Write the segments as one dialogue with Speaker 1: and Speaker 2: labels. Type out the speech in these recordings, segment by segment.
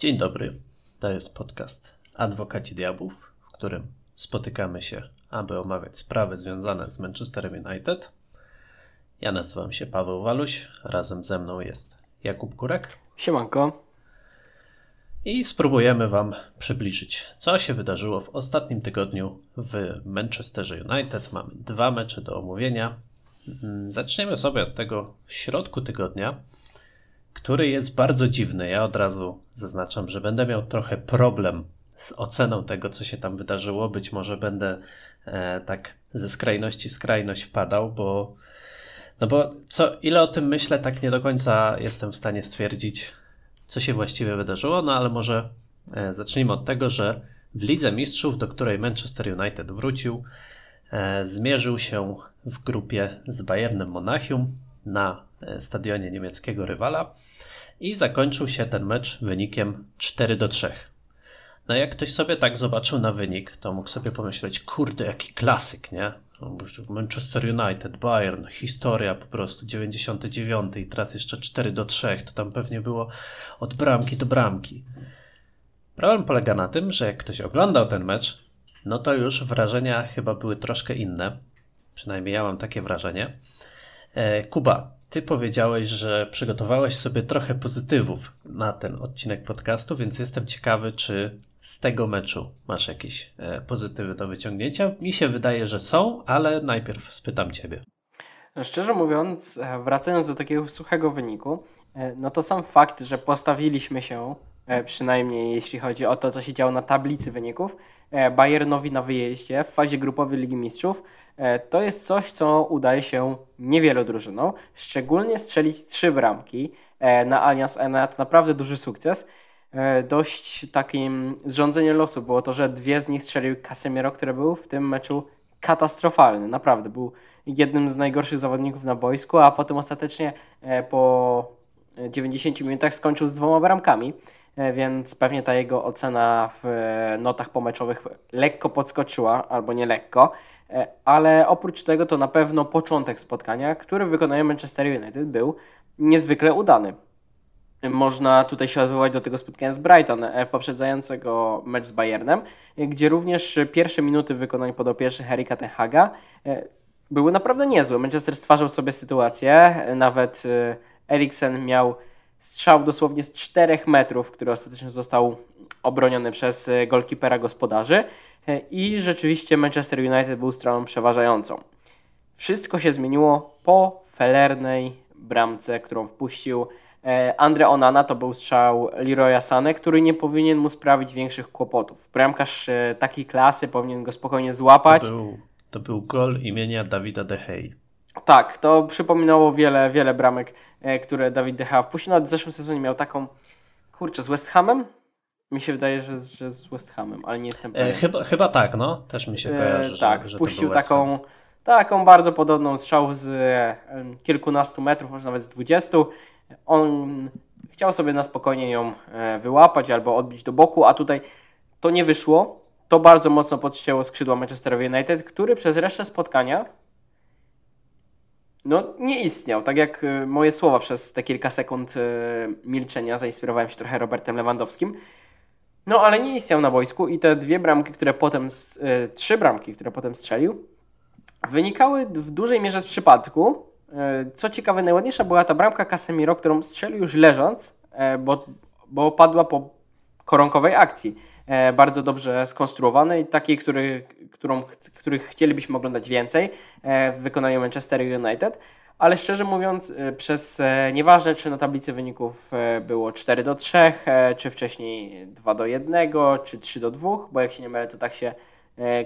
Speaker 1: Dzień dobry. To jest podcast Adwokaci Diabłów, w którym spotykamy się, aby omawiać sprawy związane z Manchesterem United. Ja nazywam się Paweł Waluś, razem ze mną jest Jakub Kurek.
Speaker 2: Siemanko.
Speaker 1: I spróbujemy Wam przybliżyć, co się wydarzyło w ostatnim tygodniu w Manchesterze United. Mamy dwa mecze do omówienia. Mm, zaczniemy sobie od tego w środku tygodnia, który jest bardzo dziwny. Ja od razu zaznaczam, że będę miał trochę problem z oceną tego, co się tam wydarzyło. Być może będę e, tak ze skrajności w skrajność wpadał, bo no bo co, ile o tym myślę, tak nie do końca jestem w stanie stwierdzić, co się właściwie wydarzyło, no ale może e, zacznijmy od tego, że w Lidze Mistrzów, do której Manchester United wrócił, e, zmierzył się w grupie z Bayernem Monachium na stadionie niemieckiego rywala i zakończył się ten mecz wynikiem 4 do 3. No jak ktoś sobie tak zobaczył na wynik, to mógł sobie pomyśleć, kurde, jaki klasyk, nie? No, Manchester United, Bayern, historia po prostu, 99 i teraz jeszcze 4 do 3, to tam pewnie było od bramki do bramki. Problem polega na tym, że jak ktoś oglądał ten mecz, no to już wrażenia chyba były troszkę inne. Przynajmniej ja mam takie wrażenie. E, Kuba, ty powiedziałeś, że przygotowałeś sobie trochę pozytywów na ten odcinek podcastu, więc jestem ciekawy, czy z tego meczu masz jakieś e, pozytywy do wyciągnięcia. Mi się wydaje, że są, ale najpierw spytam ciebie.
Speaker 2: Szczerze mówiąc, e, wracając do takiego suchego wyniku, no to sam fakt, że postawiliśmy się, przynajmniej jeśli chodzi o to, co się działo na tablicy wyników, Bayernowi na wyjeździe w fazie grupowej Ligi Mistrzów, E, to jest coś, co udaje się niewielu drużynom. Szczególnie strzelić trzy bramki e, na Allianz Arena to naprawdę duży sukces. E, dość takim zrządzeniem losu było to, że dwie z nich strzelił Casemiro, który był w tym meczu katastrofalny. Naprawdę był jednym z najgorszych zawodników na boisku, a potem ostatecznie po 90 minutach skończył z dwoma bramkami, więc pewnie ta jego ocena w notach pomeczowych lekko podskoczyła, albo nie lekko. E, ale oprócz tego to na pewno początek spotkania, który w wykonaniu Manchester United był niezwykle udany. Można tutaj się odwołać do tego spotkania z Brighton, e, poprzedzającego mecz z Bayernem, e, gdzie również pierwsze minuty w wykonaniu podopiecznych Harry'ka Tenhaga były naprawdę niezłe. Manchester stwarzał sobie sytuację, nawet Eriksen miał strzał dosłownie z 4 metrów, który ostatecznie został obroniony przez golkipera gospodarzy. E, i rzeczywiście Manchester United był stroną przeważającą. Wszystko się zmieniło po felernej bramce, którą wpuścił e, Andre Onana. To był strzał Leroya Sane, który nie powinien mu sprawić większych kłopotów. Bramkarz e, takiej klasy powinien go spokojnie złapać.
Speaker 1: To był, to był gol imienia Dawida De Gea.
Speaker 2: Tak, to przypominało wiele, wiele bramek, które Dawid De Gea wpuścił. Nawet w zeszłym sezonie miał taką, kurczę, z West Hamem mi się wydaje, że, że z West Hamem, ale nie jestem pewien.
Speaker 1: E, chyba, chyba tak, no. Też mi się e, kojarzy,
Speaker 2: e, Tak, że, puścił taką, taką bardzo podobną strzał z e, kilkunastu metrów, może nawet z dwudziestu. On chciał sobie na spokojnie ją e, wyłapać albo odbić do boku, a tutaj to nie wyszło. To bardzo mocno podcięło skrzydła Manchester United, który przez resztę spotkania no, nie istniał. Tak jak e, moje słowa przez te kilka sekund milczenia zainspirowałem się trochę Robertem Lewandowskim. No ale nie istniał na boisku i te dwie bramki, które potem, e, trzy bramki, które potem strzelił, wynikały w dużej mierze z przypadku. Co ciekawe, najładniejsza była ta bramka Casemiro, którą strzelił już leżąc, bo, bo padła po koronkowej akcji. Bardzo dobrze skonstruowanej, takiej, który, którą, których chcielibyśmy oglądać więcej w wykonaniu Manchester United. Ale szczerze mówiąc, y, przez e, nieważne czy na tablicy wyników e, było 4 do 3, e, czy wcześniej 2 do 1, czy 3 do 2, bo jak się nie mylę, to tak się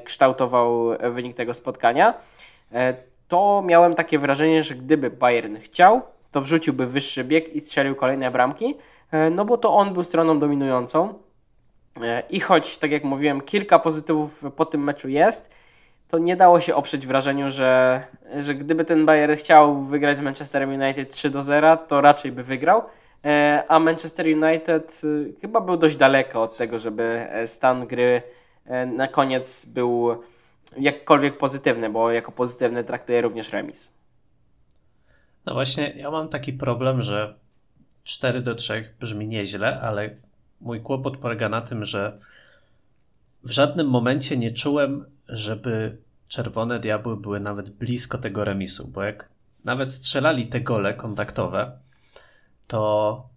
Speaker 2: kształtował wynik tego spotkania, to miałem takie wrażenie, że gdyby Bayern chciał, to wrzuciłby wyższy bieg i strzelił kolejne bramki, no bo to on był stroną dominującą. I choć, tak jak mówiłem, kilka pozytywów po tym meczu jest, to nie dało się oprzeć wrażeniu, że, że gdyby ten Bayern chciał wygrać z Manchesterem United 3 do 0, to raczej by wygrał. E, a Manchester United y, chyba był dość daleko od tego, żeby e, stan gry e, na koniec był jakkolwiek pozytywny, bo jako pozytywny traktuję również remis.
Speaker 1: No właśnie, ja mam taki problem, że 4 do 3 brzmi nieźle, ale mój kłopot polega na tym, że w żadnym momencie nie czułem, żeby Czerwone Diabły były nawet blisko tego remisu, bo jak nawet strzelali te gole kontaktowe, to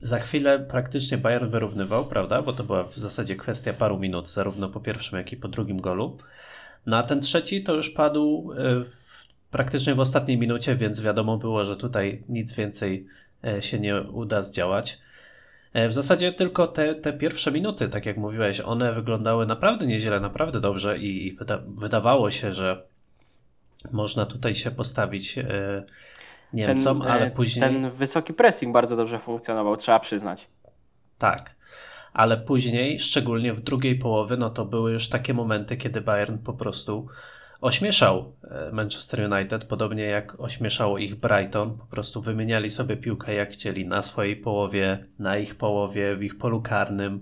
Speaker 1: za chwilę praktycznie Bayern wyrównywał, prawda? Bo to była w zasadzie kwestia paru minut, zarówno po pierwszym, jak i po drugim golu. No a ten trzeci to już padł e, w, praktycznie w ostatniej minucie, więc wiadomo było, że tutaj nic więcej e, się nie uda zdziałać. E, w zasadzie tylko te, te pierwsze minuty, tak jak mówiłeś, one wyglądały naprawdę nieźle, naprawdę dobrze i, i wyda wydawało się, że można tutaj się postawić Niemcom, ten, ale później.
Speaker 2: Ten wysoki pressing bardzo dobrze funkcjonował, trzeba przyznać.
Speaker 1: Tak. Ale później, szczególnie w drugiej połowie, no to były już takie momenty, kiedy Bayern po prostu ośmieszał e, Manchester United, podobnie jak ośmieszało ich Brighton. Po prostu wymieniali sobie piłkę jak chcieli na swojej połowie, na ich połowie, w ich polu karnym.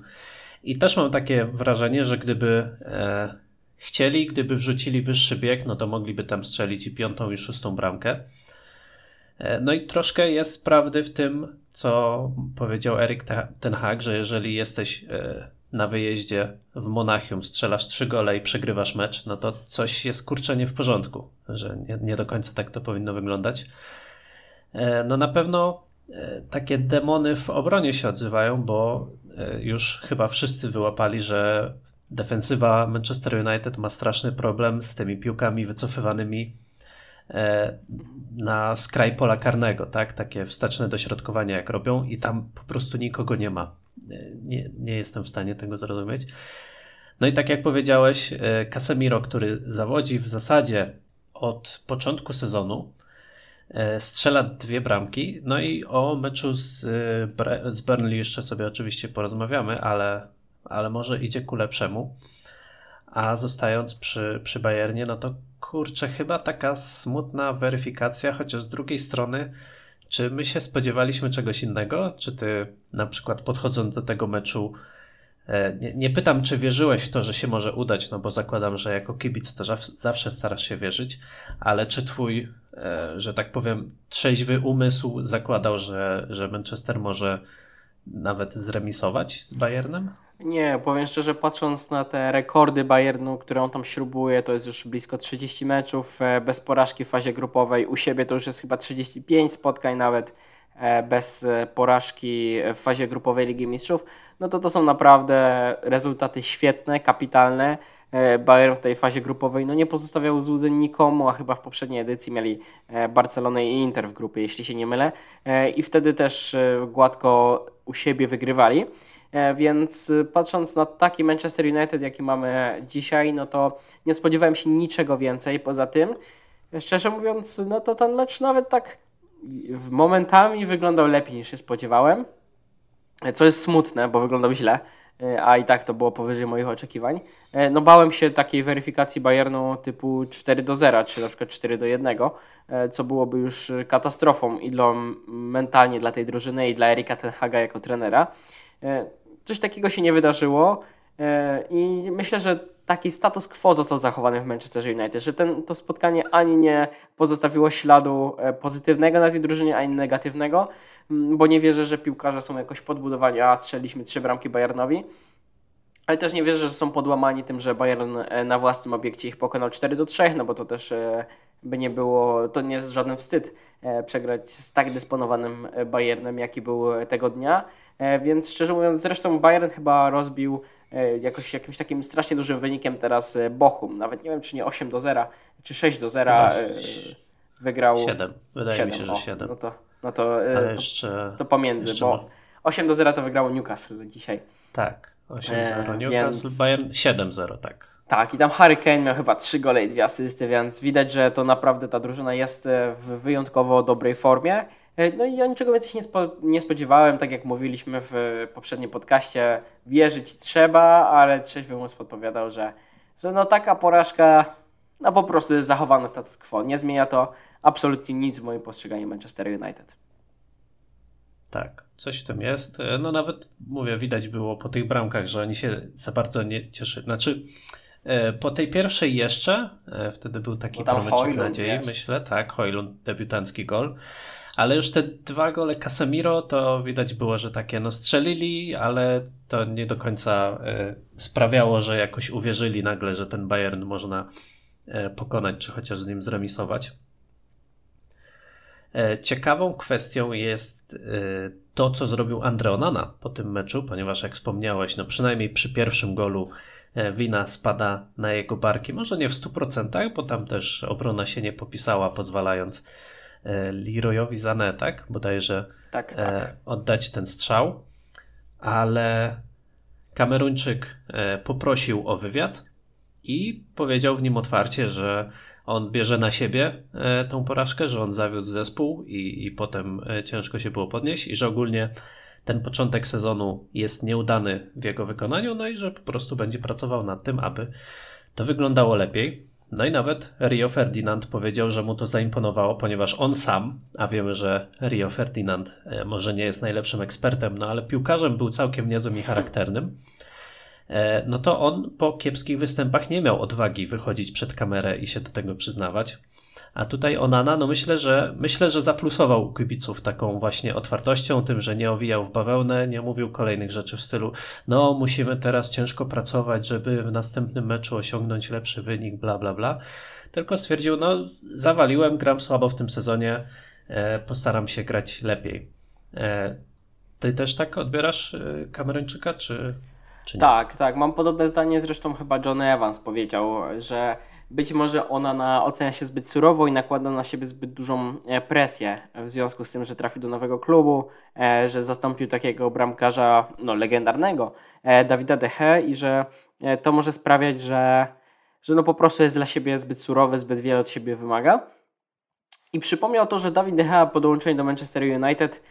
Speaker 1: I też mam takie wrażenie, że gdyby e, chcieli, gdyby wrzucili wyższy bieg, no to mogliby tam strzelić i piątą i szóstą bramkę. E, no i troszkę jest prawdy w tym, co powiedział Erik Ten Hag, że jeżeli jesteś e, na wyjeździe w Monachium, strzelasz trzy gole i przegrywasz mecz, no to coś jest kurczę nie w porządku, że nie, nie do końca tak to powinno wyglądać. E, no na pewno takie demony w obronie się odzywają, bo już chyba wszyscy wyłapali, że defensywa Manchester United ma straszny problem z tymi piłkami wycofywanymi E, na skraj pola karnego, tak? Takie wsteczne dośrodkowania jak robią i tam po prostu nikogo nie ma. E, nie, nie jestem w stanie tego zrozumieć. No i tak jak powiedziałeś, e, Casemiro, który zawodzi w zasadzie od początku sezonu, strzela dwie bramki. No i o meczu z, z Burnley jeszcze sobie oczywiście porozmawiamy, ale, ale może idzie ku lepszemu. A zostając przy, przy Bayernie, no to kurczę, chyba taka smutna weryfikacja, chociaż z drugiej strony, czy my się spodziewaliśmy czegoś innego? Czy ty na przykład podchodząc do tego meczu, e, nie, nie, pytam, czy wierzyłeś w to, że się może udać, no bo zakładam, że jako kibic to zawsze starasz się wierzyć, ale czy twój, e, że tak powiem, trzeźwy umysł zakładał, że, że Manchester może nawet zremisować z Bayernem?
Speaker 2: Nie, powiem szczerze, patrząc na te rekordy Bayernu, które on tam śrubuje, to jest już blisko 30 meczów e, bez porażki w fazie grupowej. U siebie to już jest chyba 35 spotkań nawet e, bez e, porażki w fazie grupowej Ligi Mistrzów. No to to są naprawdę rezultaty świetne, kapitalne. Bayern w tej fazie grupowej no nie pozostawiał złudzeń nikomu, a chyba w poprzedniej edycji mieli Barcelonę i Inter w grupie, jeśli się nie mylę. I wtedy też gładko u siebie wygrywali. E, więc y, patrząc na taki Manchester United, jaki mamy dzisiaj, no to nie spodziewałem się niczego więcej poza tym. Szczerze mówiąc, no to ten mecz nawet tak momentami wyglądał lepiej niż się spodziewałem. Co jest smutne, bo wyglądał źle, e, a i tak to było powyżej moich oczekiwań. E, no bałem się takiej weryfikacji Bayernu typu 4 do 0, czy na przykład 4 do 1, co byłoby już katastrofą i mentalnie dla tej drużyny i dla Erika Tenhaga jako trenera coś takiego się nie wydarzyło e, i myślę, że taki status quo został zachowany w Manchester United, że ten, to spotkanie ani nie pozostawiło śladu e, pozytywnego na tej drużynie, ani negatywnego, bo nie wierzę, że piłkarze są jakoś podbudowani, a strzeliśmy trzy bramki Bayernowi. Ale też nie wierzę, że są podłamani tym, że Bayern e, na własnym obiekcie ich pokonał 4 do 3, no bo to też by nie było, to nie jest żaden wstyd przegrać z tak dysponowanym Bayernem, jaki był tego dnia. E, więc szczerze mówiąc, zresztą Bayern chyba rozbił e, jakoś jakimś takim strasznie dużym wynikiem teraz e, Bochum. Nawet nie wiem, czy nie 8 do 0, czy 6 do 0 wygrał.
Speaker 1: 7, wydaje 7. mi się, że 7.
Speaker 2: no to, no to, to, jeszcze, to pomiędzy, jeszcze bo 8 do 0 to wygrało Newcastle dzisiaj.
Speaker 1: Tak, 8-0 Newcastle, więc... Bayern 7-0, tak.
Speaker 2: Tak, i tam Harry Kane miał chyba 3 gole i 2 asysty, więc widać, że to naprawdę ta drużyna jest w wyjątkowo dobrej formie. E, no i ja niczego więcej się nie, spo, nie spodziewałem, tak jak mówiliśmy w poprzednim podcaście, wierzyć trzeba, ale trzeźwy umysł podpowiadał, że, że no taka porażka, no po prostu zachowany status quo. Nie zmienia to absolutnie nic w moim postrzeganiu Manchester United.
Speaker 1: Tak, coś w tym jest. E, no nawet, mówię, widać było po tych bramkach, że oni się za bardzo nie cieszyli. Znaczy, e, po tej pierwszej jeszcze, wtedy był taki promyczek nadziei, wiesz. myślę, tak, Hojlund, debiutancki gol, ale już te dwa gole Casemiro to widać było, że takie no strzelili, ale to nie do końca e, sprawiało, że jakoś uwierzyli nagle, że ten Bayern można e, pokonać, czy chociaż z nim zremisować. E, ciekawą kwestią jest to, co zrobił Andre Onana po tym meczu, ponieważ jak wspomniałeś, no przynajmniej przy pierwszym golu wina spada na jego barki. Może nie w 100%, bo tam też obrona się nie popisała, pozwalając E, Leroyowi Zane, tak? Bodajże
Speaker 2: tak, tak.
Speaker 1: oddać ten strzał, ale Kameruńczyk e, poprosił o wywiad i powiedział w nim otwarcie, że on bierze na siebie tą porażkę, że on zawiódł zespół i, i potem ciężko się było podnieść i że ogólnie ten początek sezonu jest nieudany w jego wykonaniu, no i że po prostu będzie pracował nad tym, aby to wyglądało lepiej. No i nawet Rio Ferdinand powiedział, że mu to zaimponowało, ponieważ on sam, a wiemy, że Rio Ferdinand e, może nie jest najlepszym ekspertem, no ale piłkarzem był całkiem niezłym i charakternym, e, no to on po kiepskich występach nie miał odwagi wychodzić przed kamerę i się do tego przyznawać. A tutaj Onana, no myślę, że myślę, że zaplusował kibiców taką właśnie otwartością, tym, że nie owijał w bawełnę, nie mówił kolejnych rzeczy w stylu no musimy teraz ciężko pracować, żeby w następnym meczu osiągnąć lepszy wynik, bla bla bla. Tylko stwierdził, no zawaliłem, gram słabo w tym sezonie, e, postaram się grać lepiej. E, ty też tak odbierasz e, Kameryńczyka, czy?
Speaker 2: Tak, tak. Mam podobne zdanie, zresztą chyba John Evans powiedział, że być może ona na, ocenia się zbyt surowo i nakłada na siebie zbyt dużą e, presję w związku z tym, że trafi do nowego klubu, e, że zastąpił takiego bramkarza no, legendarnego e, Dawida Dehe i że to może sprawiać, że, że no po prostu jest dla siebie zbyt surowy, zbyt wiele od siebie wymaga. I przypomniał to, że Dawid Deha po dołączeniu do Manchester United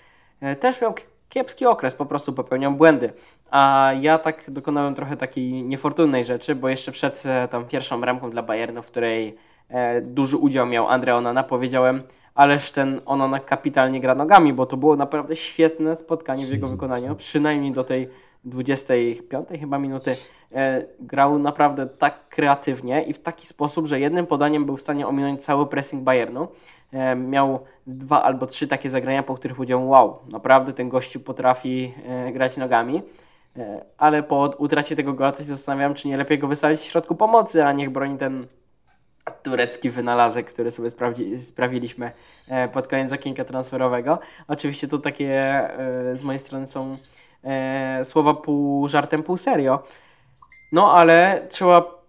Speaker 2: też miał kiepski okres, po prostu popełniał błędy. A ja tak dokonałem trochę takiej niefortunnej rzeczy, bo jeszcze przed e, tą pierwszą bramką dla Bayernu, w której e, duży udział miał Andre Onana, powiedziałem, ależ ten Onana kapitalnie gra nogami, bo to było naprawdę świetne spotkanie w jego wykonaniu, przynajmniej do tej 25 chyba minuty e, grał naprawdę tak kreatywnie i w taki sposób, że jednym podaniem był w stanie ominąć cały pressing Bayernu. E, miał dwa albo trzy takie zagrania, po których powiedziałem wow, naprawdę ten gościu potrafi e, grać nogami. E, ale po utracie tego gola to się zastanawiam, czy nie lepiej go wystawić w środku pomocy, a niech broni ten turecki wynalazek, który sobie sprawiliśmy pod koniec okienka transferowego. Oczywiście to takie z mojej strony są słowa pół żartem, pół serio. No ale trzeba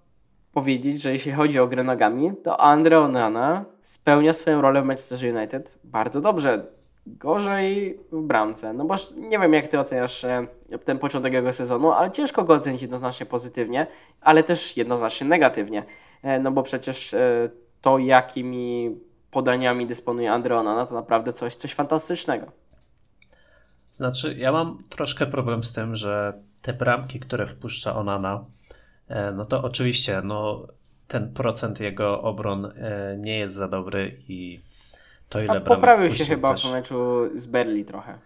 Speaker 2: powiedzieć, że jeśli chodzi o grę nogami, to Andre Onana spełnia swoją rolę w Manchester United bardzo dobrze. Gorzej w bramce. No bo nie wiem, jak ty oceniasz e, ten początek jego sezonu, ale ciężko go ocenić jednoznacznie pozytywnie, ale też jednoznacznie negatywnie. E, no bo przecież e, to, jakimi podaniami dysponuje Andre Onana, to naprawdę coś, coś fantastycznego.
Speaker 1: Znaczy, ja mam troszkę problem z tym, że te bramki, które wpuszcza Onana, no to oczywiście no, ten procent jego obron e, nie jest za dobry i to ile bramek
Speaker 2: Poprawił się chyba też... w meczu z Berli trochę.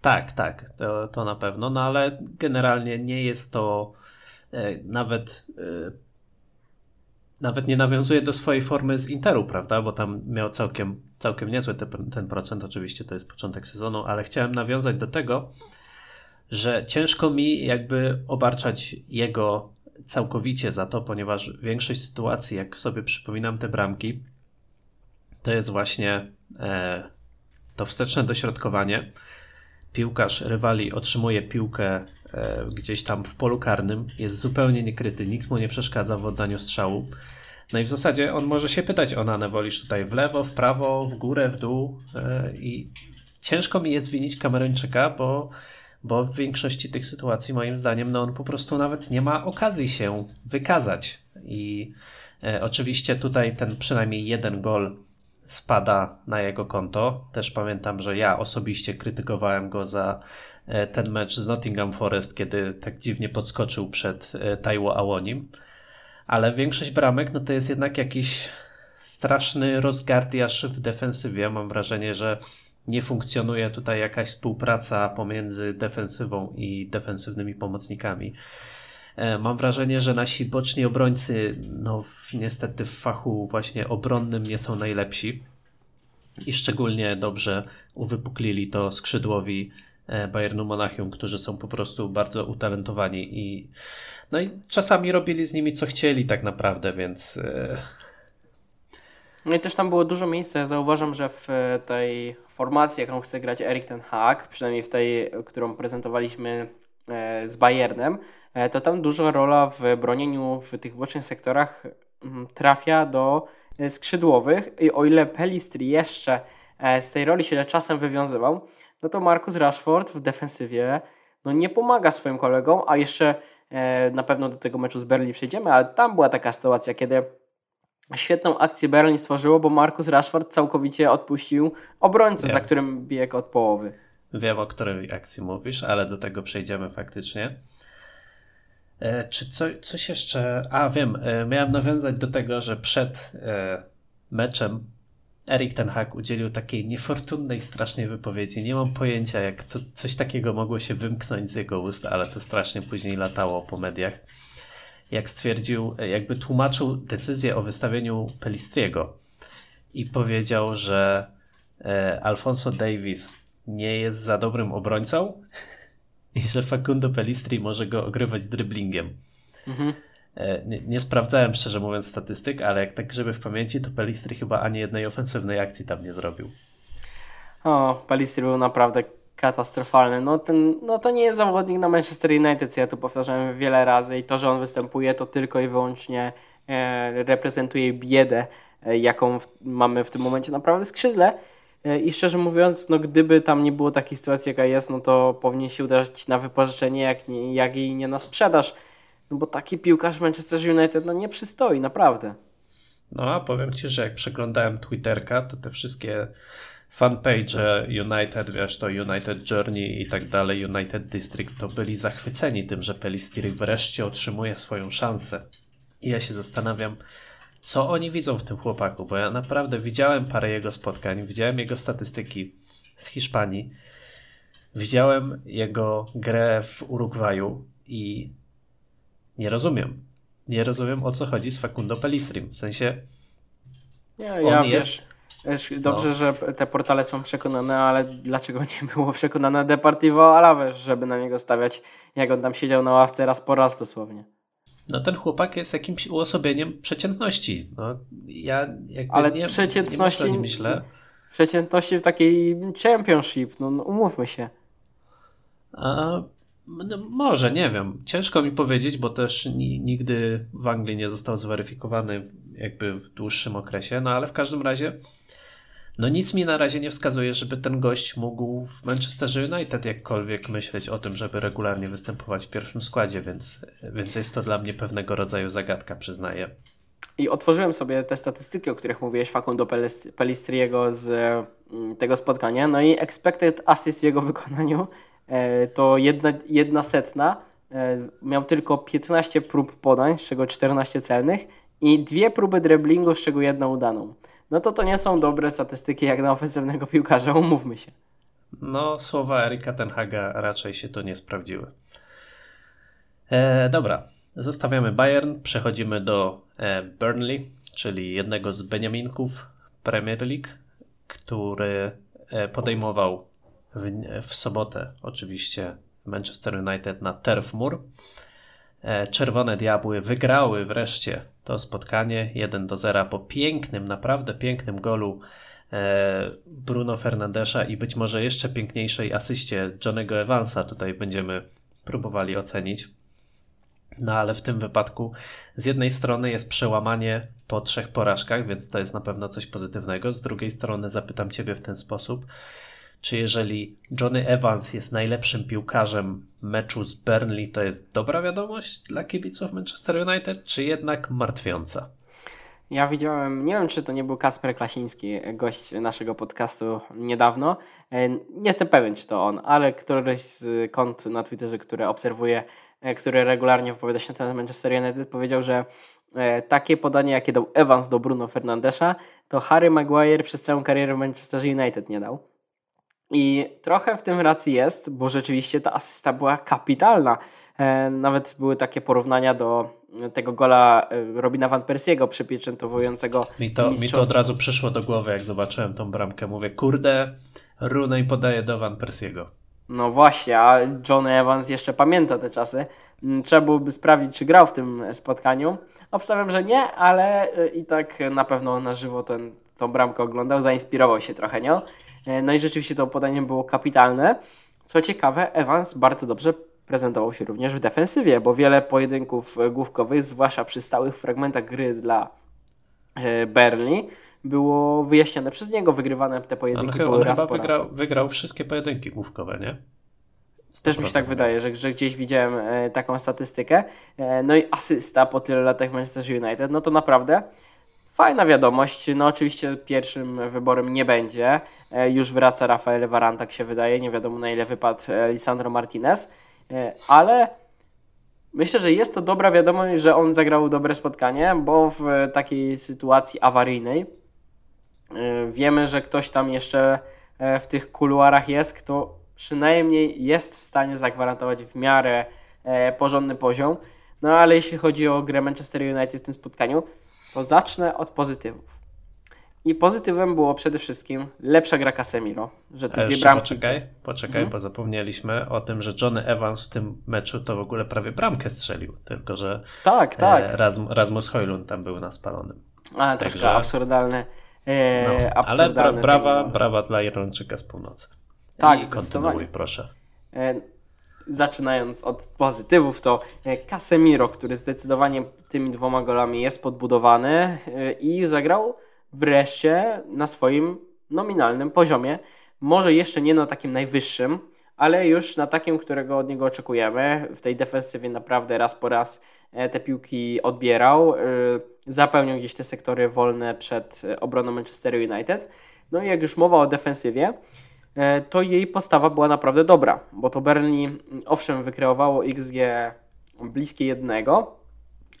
Speaker 1: Tak, tak, to, to na pewno, no ale generalnie nie jest to e, nawet nawet nie nawiązuje do swojej formy z Interu, prawda? Bo tam miał całkiem, całkiem niezły te, ten procent, oczywiście to jest początek sezonu, ale chciałem nawiązać do tego, że ciężko mi jakby obarczać jego całkowicie za to, ponieważ większość sytuacji, jak sobie przypominam te bramki, to jest właśnie e, to wsteczne dośrodkowanie. Piłkarz rywali otrzymuje piłkę e, gdzieś tam w polu karnym, jest zupełnie niekryty, nikt mu nie przeszkadza w oddaniu strzału. No i w zasadzie on może się pytać o Nanę, wolisz tutaj w lewo, w prawo, w górę, w dół e, i ciężko mi jest winić Kameruńczyka, bo bo w większości tych sytuacji, moim zdaniem, no on po prostu nawet nie ma okazji się wykazać. I e, oczywiście tutaj ten przynajmniej jeden gol spada na jego konto. Też pamiętam, że ja osobiście krytykowałem go za e, ten mecz z Nottingham Forest, kiedy tak dziwnie podskoczył przed e, Taiwo Awonim. Ale większość bramek no to jest jednak jakiś straszny rozgardiasz w defensywie. Mam wrażenie, że nie funkcjonuje tutaj jakaś współpraca pomiędzy defensywą i defensywnymi pomocnikami. E, mam wrażenie, że nasi boczni obrońcy, no niestety w fachu właśnie obronnym nie są najlepsi. I szczególnie dobrze uwypuklili to skrzydłowi e, Bayernu Monachium, którzy są po prostu bardzo utalentowani i no i czasami robili z nimi co chcieli tak naprawdę, więc e,
Speaker 2: no i też tam było dużo miejsca. Zauważam, że w tej formacji, jaką chce grać Erik ten Hag, przynajmniej w tej, którą prezentowaliśmy e, z Bayernem, e, to tam duża rola w bronieniu w tych bocznych sektorach mm, trafia do e, skrzydłowych i o ile Pelistri jeszcze z tej roli się czasem wywiązywał, no to Marcus Rashford w defensywie no nie pomaga swoim kolegom, a jeszcze na pewno do tego meczu z Berlin przejdziemy, ale tam była taka sytuacja, kiedy Świetną akcję Berlin stworzyło, bo Marcus Rashford całkowicie odpuścił obrońcę, za którym biegł od połowy.
Speaker 1: Wiem, o której akcji mówisz, ale do tego przejdziemy faktycznie. E, czy co, coś jeszcze. A wiem, e, miałem nawiązać do tego, że przed e, meczem Erik Ten Hag udzielił takiej niefortunnej strasznej wypowiedzi. Nie mam pojęcia, jak to coś takiego mogło się wymknąć z jego ust, ale to strasznie później latało po mediach jak stwierdził, jakby tłumaczył decyzję o wystawieniu Pelistriego i powiedział, że e, Alfonso Davis nie jest za dobrym obrońcą i że Facundo Pelistri może go ogrywać driblingiem. Mhm. E, nie, nie, sprawdzałem szczerze mówiąc statystyk, ale jak tak żeby w pamięci, to Pelistri chyba ani jednej ofensywnej akcji tam nie zrobił.
Speaker 2: O, Pelistri był naprawdę katastrofalny. No, ten, no to nie jest zawodnik na Manchester United, ja tu powtarzałem wiele razy i to, że on występuje, to tylko i wyłącznie e, reprezentuje biedę, e, jaką mamy w tym momencie na prawym skrzydle. E, I szczerze mówiąc, no gdyby tam nie było takiej sytuacji, jaka jest, no to powinien się udać na wypożyczenie, jak, nie, jak i nie na sprzedaż. No bo taki piłkarz w Manchester United no nie przystoi, naprawdę.
Speaker 1: No a powiem Ci, że jak przeglądałem Twitterka, to te wszystkie fanpage United, wiesz, to United Journey i tak dalej, United District, to byli zachwyceni tym, że Pelistri wreszcie otrzymuje swoją szansę. I ja się zastanawiam, co oni widzą w tym chłopaku, bo ja naprawdę widziałem parę jego spotkań, widziałem jego statystyki z Hiszpanii, widziałem jego grę w Urugwaju i nie rozumiem. Nie rozumiem o co chodzi z Facundo Pelistrim. W sensie.
Speaker 2: Ja, ja on jest. Wiesz Dobrze, no. że te portale są przekonane, ale dlaczego nie było przekonane Deportivo Alaves, żeby na niego stawiać, jak on tam siedział na ławce raz po raz dosłownie.
Speaker 1: No ten chłopak jest jakimś uosobieniem przeciętności. No, ja jakby
Speaker 2: ale
Speaker 1: nie,
Speaker 2: przeciętności,
Speaker 1: nie myślę.
Speaker 2: Przeciętności w takiej championship, no, no umówmy się.
Speaker 1: A, no, może, nie wiem. Ciężko mi powiedzieć, bo też nigdy w Anglii nie został zweryfikowany jakby w dłuższym okresie, no ale w każdym razie no nic mi na razie nie wskazuje, żeby ten gość mógł w Manchesterze United jakkolwiek myśleć o tym, żeby regularnie występować w pierwszym składzie, więc, więc jest to dla mnie pewnego rodzaju zagadka, przyznaję.
Speaker 2: I otworzyłem sobie te statystyki, o których mówiłeś, Facundo Pelistriego z mm, tego spotkania. No i expected assist w jego wykonaniu e, to jedna, jedna setna. E, miał tylko 15 prób podań, z czego 14 celnych i dwie próby driblingu, z czego jedną udaną no to to nie są dobre statystyki jak na ofensywnego piłkarza, umówmy się.
Speaker 1: No, słowa Erika Tenhaga raczej się to nie sprawdziły. E, dobra, zostawiamy Bayern, przechodzimy do e, Burnley, czyli jednego z Beniaminków Premier League, który e, podejmował w, w sobotę oczywiście Manchester United na Turf Moor. E, Czerwone Diabły wygrały wreszcie to spotkanie 1 do 0 po pięknym, naprawdę pięknym golu e, Bruno Fernandesza i być może jeszcze piękniejszej asyście Johnego Evansa tutaj będziemy próbowali ocenić. No ale w tym wypadku z jednej strony jest przełamanie po trzech porażkach, więc to jest na pewno coś pozytywnego. Z drugiej strony zapytam Ciebie w ten sposób czy jeżeli Johnny Evans jest najlepszym piłkarzem meczu z Burnley, to jest dobra wiadomość dla kibiców Manchester United, czy jednak martwiąca?
Speaker 2: Ja widziałem, nie wiem czy to nie był Kacper Klasiński, gość naszego podcastu niedawno. E, nie jestem pewien, czy to on, ale któryś z kont na Twitterze, które obserwuję, e, który regularnie wypowiada się na temat Manchester United, powiedział, że e, takie podanie, jakie dał Evans do Bruno Fernandesza, to Harry Maguire przez całą karierę w Manchester United nie dał. I trochę w tym racji jest, bo rzeczywiście ta asysta była kapitalna. E, nawet były takie porównania do tego gola e, Robina Van Persiego przypieczętowującego
Speaker 1: mi to, mi to od razu przyszło do głowy, jak zobaczyłem tą bramkę. Mówię, kurde, Runej podaje do Van Persiego.
Speaker 2: No właśnie, a John Evans jeszcze pamięta te czasy. Mm, trzeba byłoby sprawdzić, czy grał w tym spotkaniu. Obstawiam, że nie, ale e, i tak na pewno na żywo ten, tą bramkę oglądał, zainspirował się trochę nią. E, no i rzeczywiście to podanie było kapitalne. Co ciekawe, Evans bardzo dobrze prezentował się również w defensywie, bo wiele pojedynków główkowych, zwłaszcza przy stałych fragmentach gry dla e, Berli, było wyjaśnione przez niego, wygrywane te pojedynki były
Speaker 1: on
Speaker 2: raz
Speaker 1: chyba
Speaker 2: po
Speaker 1: wygrał,
Speaker 2: raz.
Speaker 1: wygrał wszystkie pojedynki główkowe, nie?
Speaker 2: Też mi się tak
Speaker 1: 100%.
Speaker 2: wydaje, że, że gdzieś widziałem e, taką statystykę. E, no i asysta po tyle latach Manchester United, no to naprawdę fajna wiadomość. No oczywiście pierwszym wyborem nie będzie. E, już wraca Rafael Varane, tak się wydaje. Nie wiadomo na ile wypadł e, Lisandro Martinez. E, ale myślę, że jest to dobra wiadomość, że on zagrał dobre spotkanie, bo w takiej sytuacji awaryjnej wiemy, że ktoś tam jeszcze w tych kuluarach jest, kto przynajmniej jest w stanie zagwarantować w miarę porządny poziom. No ale jeśli chodzi o grę Manchester United w tym spotkaniu, to zacznę od pozytywów. I pozytywem było przede wszystkim lepsza gra Casemiro, że te dwie bramki
Speaker 1: poczekaj, poczekaj,
Speaker 2: Mhm.
Speaker 1: bo zapomnieliśmy o tym, że Johnny Evans w tym meczu to w ogóle prawie bramkę strzelił, tylko że
Speaker 2: Tak, tak.
Speaker 1: e, Rasm- Rasmus Hojlund tam był na spalonym.
Speaker 2: A, troszkę
Speaker 1: także-
Speaker 2: absurdalne. E,
Speaker 1: No, ale bra- brawa, brawa dla Irlandczyka z północy.
Speaker 2: Tak,
Speaker 1: I kontynuuj, proszę.
Speaker 2: Zaczynając od pozytywów, to e, Casemiro, który zdecydowanie tymi dwoma golami jest podbudowany e, i zagrał wreszcie na swoim nominalnym poziomie. Może jeszcze nie na takim najwyższym, ale już na takim, którego od niego oczekujemy. W tej defensywie naprawdę raz po raz e, te piłki odbierał, zapełniał gdzieś te sektory wolne przed obroną Manchester United. No i jak już mowa o defensywie, to jej postawa była naprawdę dobra, bo to mm, owszem wykreowało XG bliskie jednego,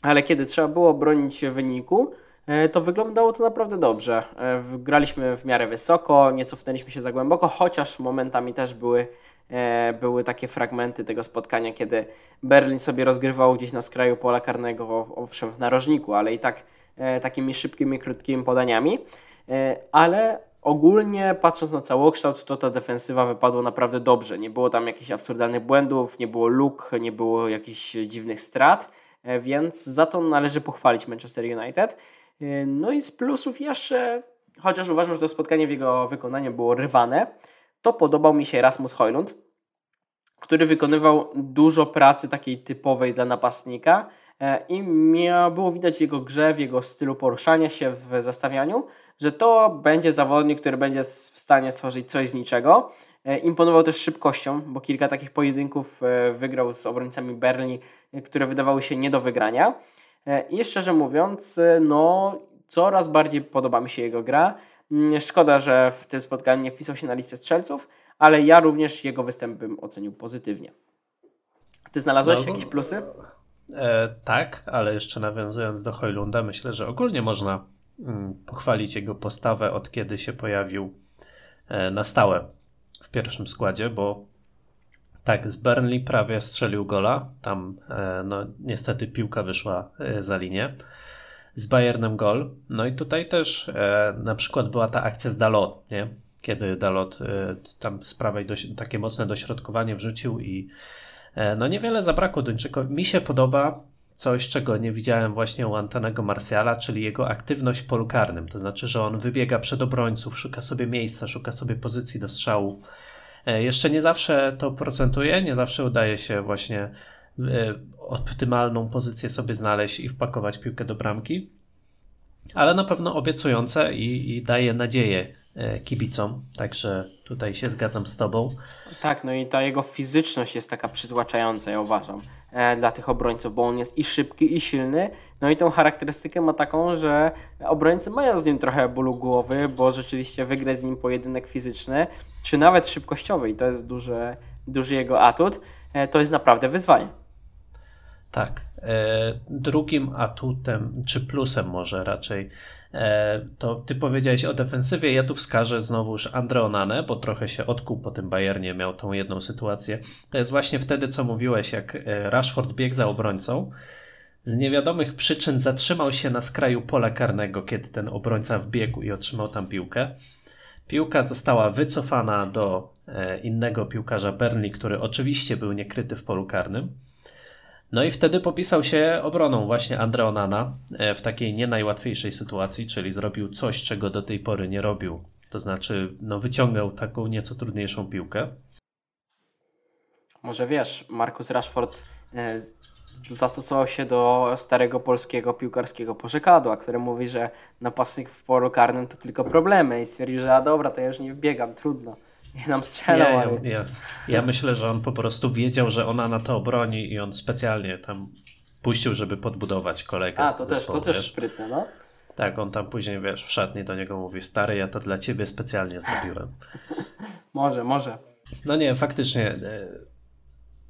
Speaker 2: ale kiedy trzeba było bronić wyniku, e, to wyglądało to naprawdę dobrze. E, Graliśmy w miarę wysoko, nie cofnęliśmy się za głęboko, chociaż momentami też były, e, były takie fragmenty tego spotkania, kiedy Berlin sobie rozgrywał gdzieś na skraju pola karnego, owszem w narożniku, ale i tak e, takimi szybkimi, krótkimi podaniami. E, Ale ogólnie patrząc na całokształt, to ta defensywa wypadła naprawdę dobrze. Nie było tam jakichś absurdalnych błędów, nie było luk, nie było jakichś dziwnych strat, e, więc za to należy pochwalić Manchester United. E, No i z plusów jeszcze, chociaż uważam, że to spotkanie w jego wykonaniu było rywane, to podobał mi się Rasmus Hojlund, który wykonywał dużo pracy takiej typowej dla napastnika e, i mia, było widać w jego grze, w jego stylu poruszania się, w zestawianiu, że to będzie zawodnik, który będzie w stanie stworzyć coś z niczego. E, Imponował też szybkością, bo kilka takich pojedynków e, wygrał z obrońcami Berlin, e, które wydawały się nie do wygrania. I szczerze mówiąc, no coraz bardziej podoba mi się jego gra. Mm, Szkoda, że w tym spotkaniu nie wpisał się na listę strzelców, ale ja również jego występ bym ocenił pozytywnie. Ty znalazłeś
Speaker 1: No,
Speaker 2: jakieś plusy?
Speaker 1: E, tak, ale jeszcze nawiązując do Hojlunda, myślę, że ogólnie można pochwalić jego postawę od kiedy się pojawił e, na stałe w pierwszym składzie, bo tak, z Burnley prawie strzelił gola. Tam e, no, niestety piłka wyszła e, za linię. Z Bayernem gol. No i tutaj też na przykład była ta akcja z Dalot, nie? Kiedy Dalot tam z prawej takie mocne dośrodkowanie wrzucił i no niewiele zabrakło Duńczykowi. Mi się podoba coś, czego nie widziałem właśnie u Antonego Marciala, czyli jego aktywność w polu karnym. To znaczy, że on wybiega przed obrońców, szuka sobie miejsca, szuka sobie pozycji do strzału. E, Jeszcze nie zawsze to procentuje, nie zawsze udaje się właśnie e, optymalną pozycję sobie znaleźć i wpakować piłkę do bramki, ale na pewno obiecujące i, i daje nadzieję e, kibicom, także tutaj się zgadzam z Tobą.
Speaker 2: Tak, no i ta jego fizyczność jest taka przytłaczająca, ja uważam, dla tych obrońców, bo on jest i szybki, i silny. No i tą charakterystykę ma taką, że obrońcy mają z nim trochę bólu głowy, bo rzeczywiście wygrać z nim pojedynek fizyczny, czy nawet szybkościowy, i to jest duży, duży jego atut, e, to jest naprawdę wyzwanie.
Speaker 1: Tak. E, drugim atutem, czy plusem może raczej, e, to ty powiedziałeś o defensywie. Ja tu wskażę znowuż Andre Onanę, bo trochę się odkuł po tym Bayernie, miał tą jedną sytuację. To jest właśnie wtedy, co mówiłeś, jak e, Rashford biegł za obrońcą. z niewiadomych przyczyn zatrzymał się na skraju pola karnego, kiedy ten obrońca wbiegł i otrzymał tam piłkę. Piłka została wycofana do innego piłkarza Burnley, który oczywiście był niekryty w polu karnym. No i wtedy popisał się obroną właśnie Andre Onana e, w takiej nie najłatwiejszej sytuacji, czyli zrobił coś, czego do tej pory nie robił. To znaczy, no wyciągnął taką nieco trudniejszą piłkę.
Speaker 2: Może wiesz, Markus Rashford e, zastosował się do starego polskiego piłkarskiego porzekadła, które mówi, że napastnik w polu karnym to tylko problemy i stwierdził, że a dobra, to ja już nie wbiegam, trudno. I nam strzelał. Ale...
Speaker 1: ja, ja myślę, że on po prostu wiedział, że ona na to obroni i on specjalnie tam puścił, żeby podbudować kolegę
Speaker 2: A, to też,
Speaker 1: zespołu,
Speaker 2: to też sprytne, no.
Speaker 1: Tak, on tam później, wiesz, w szatni do niego mówi, stary, ja to dla ciebie specjalnie zrobiłem.
Speaker 2: Może, może.
Speaker 1: No nie, faktycznie. e,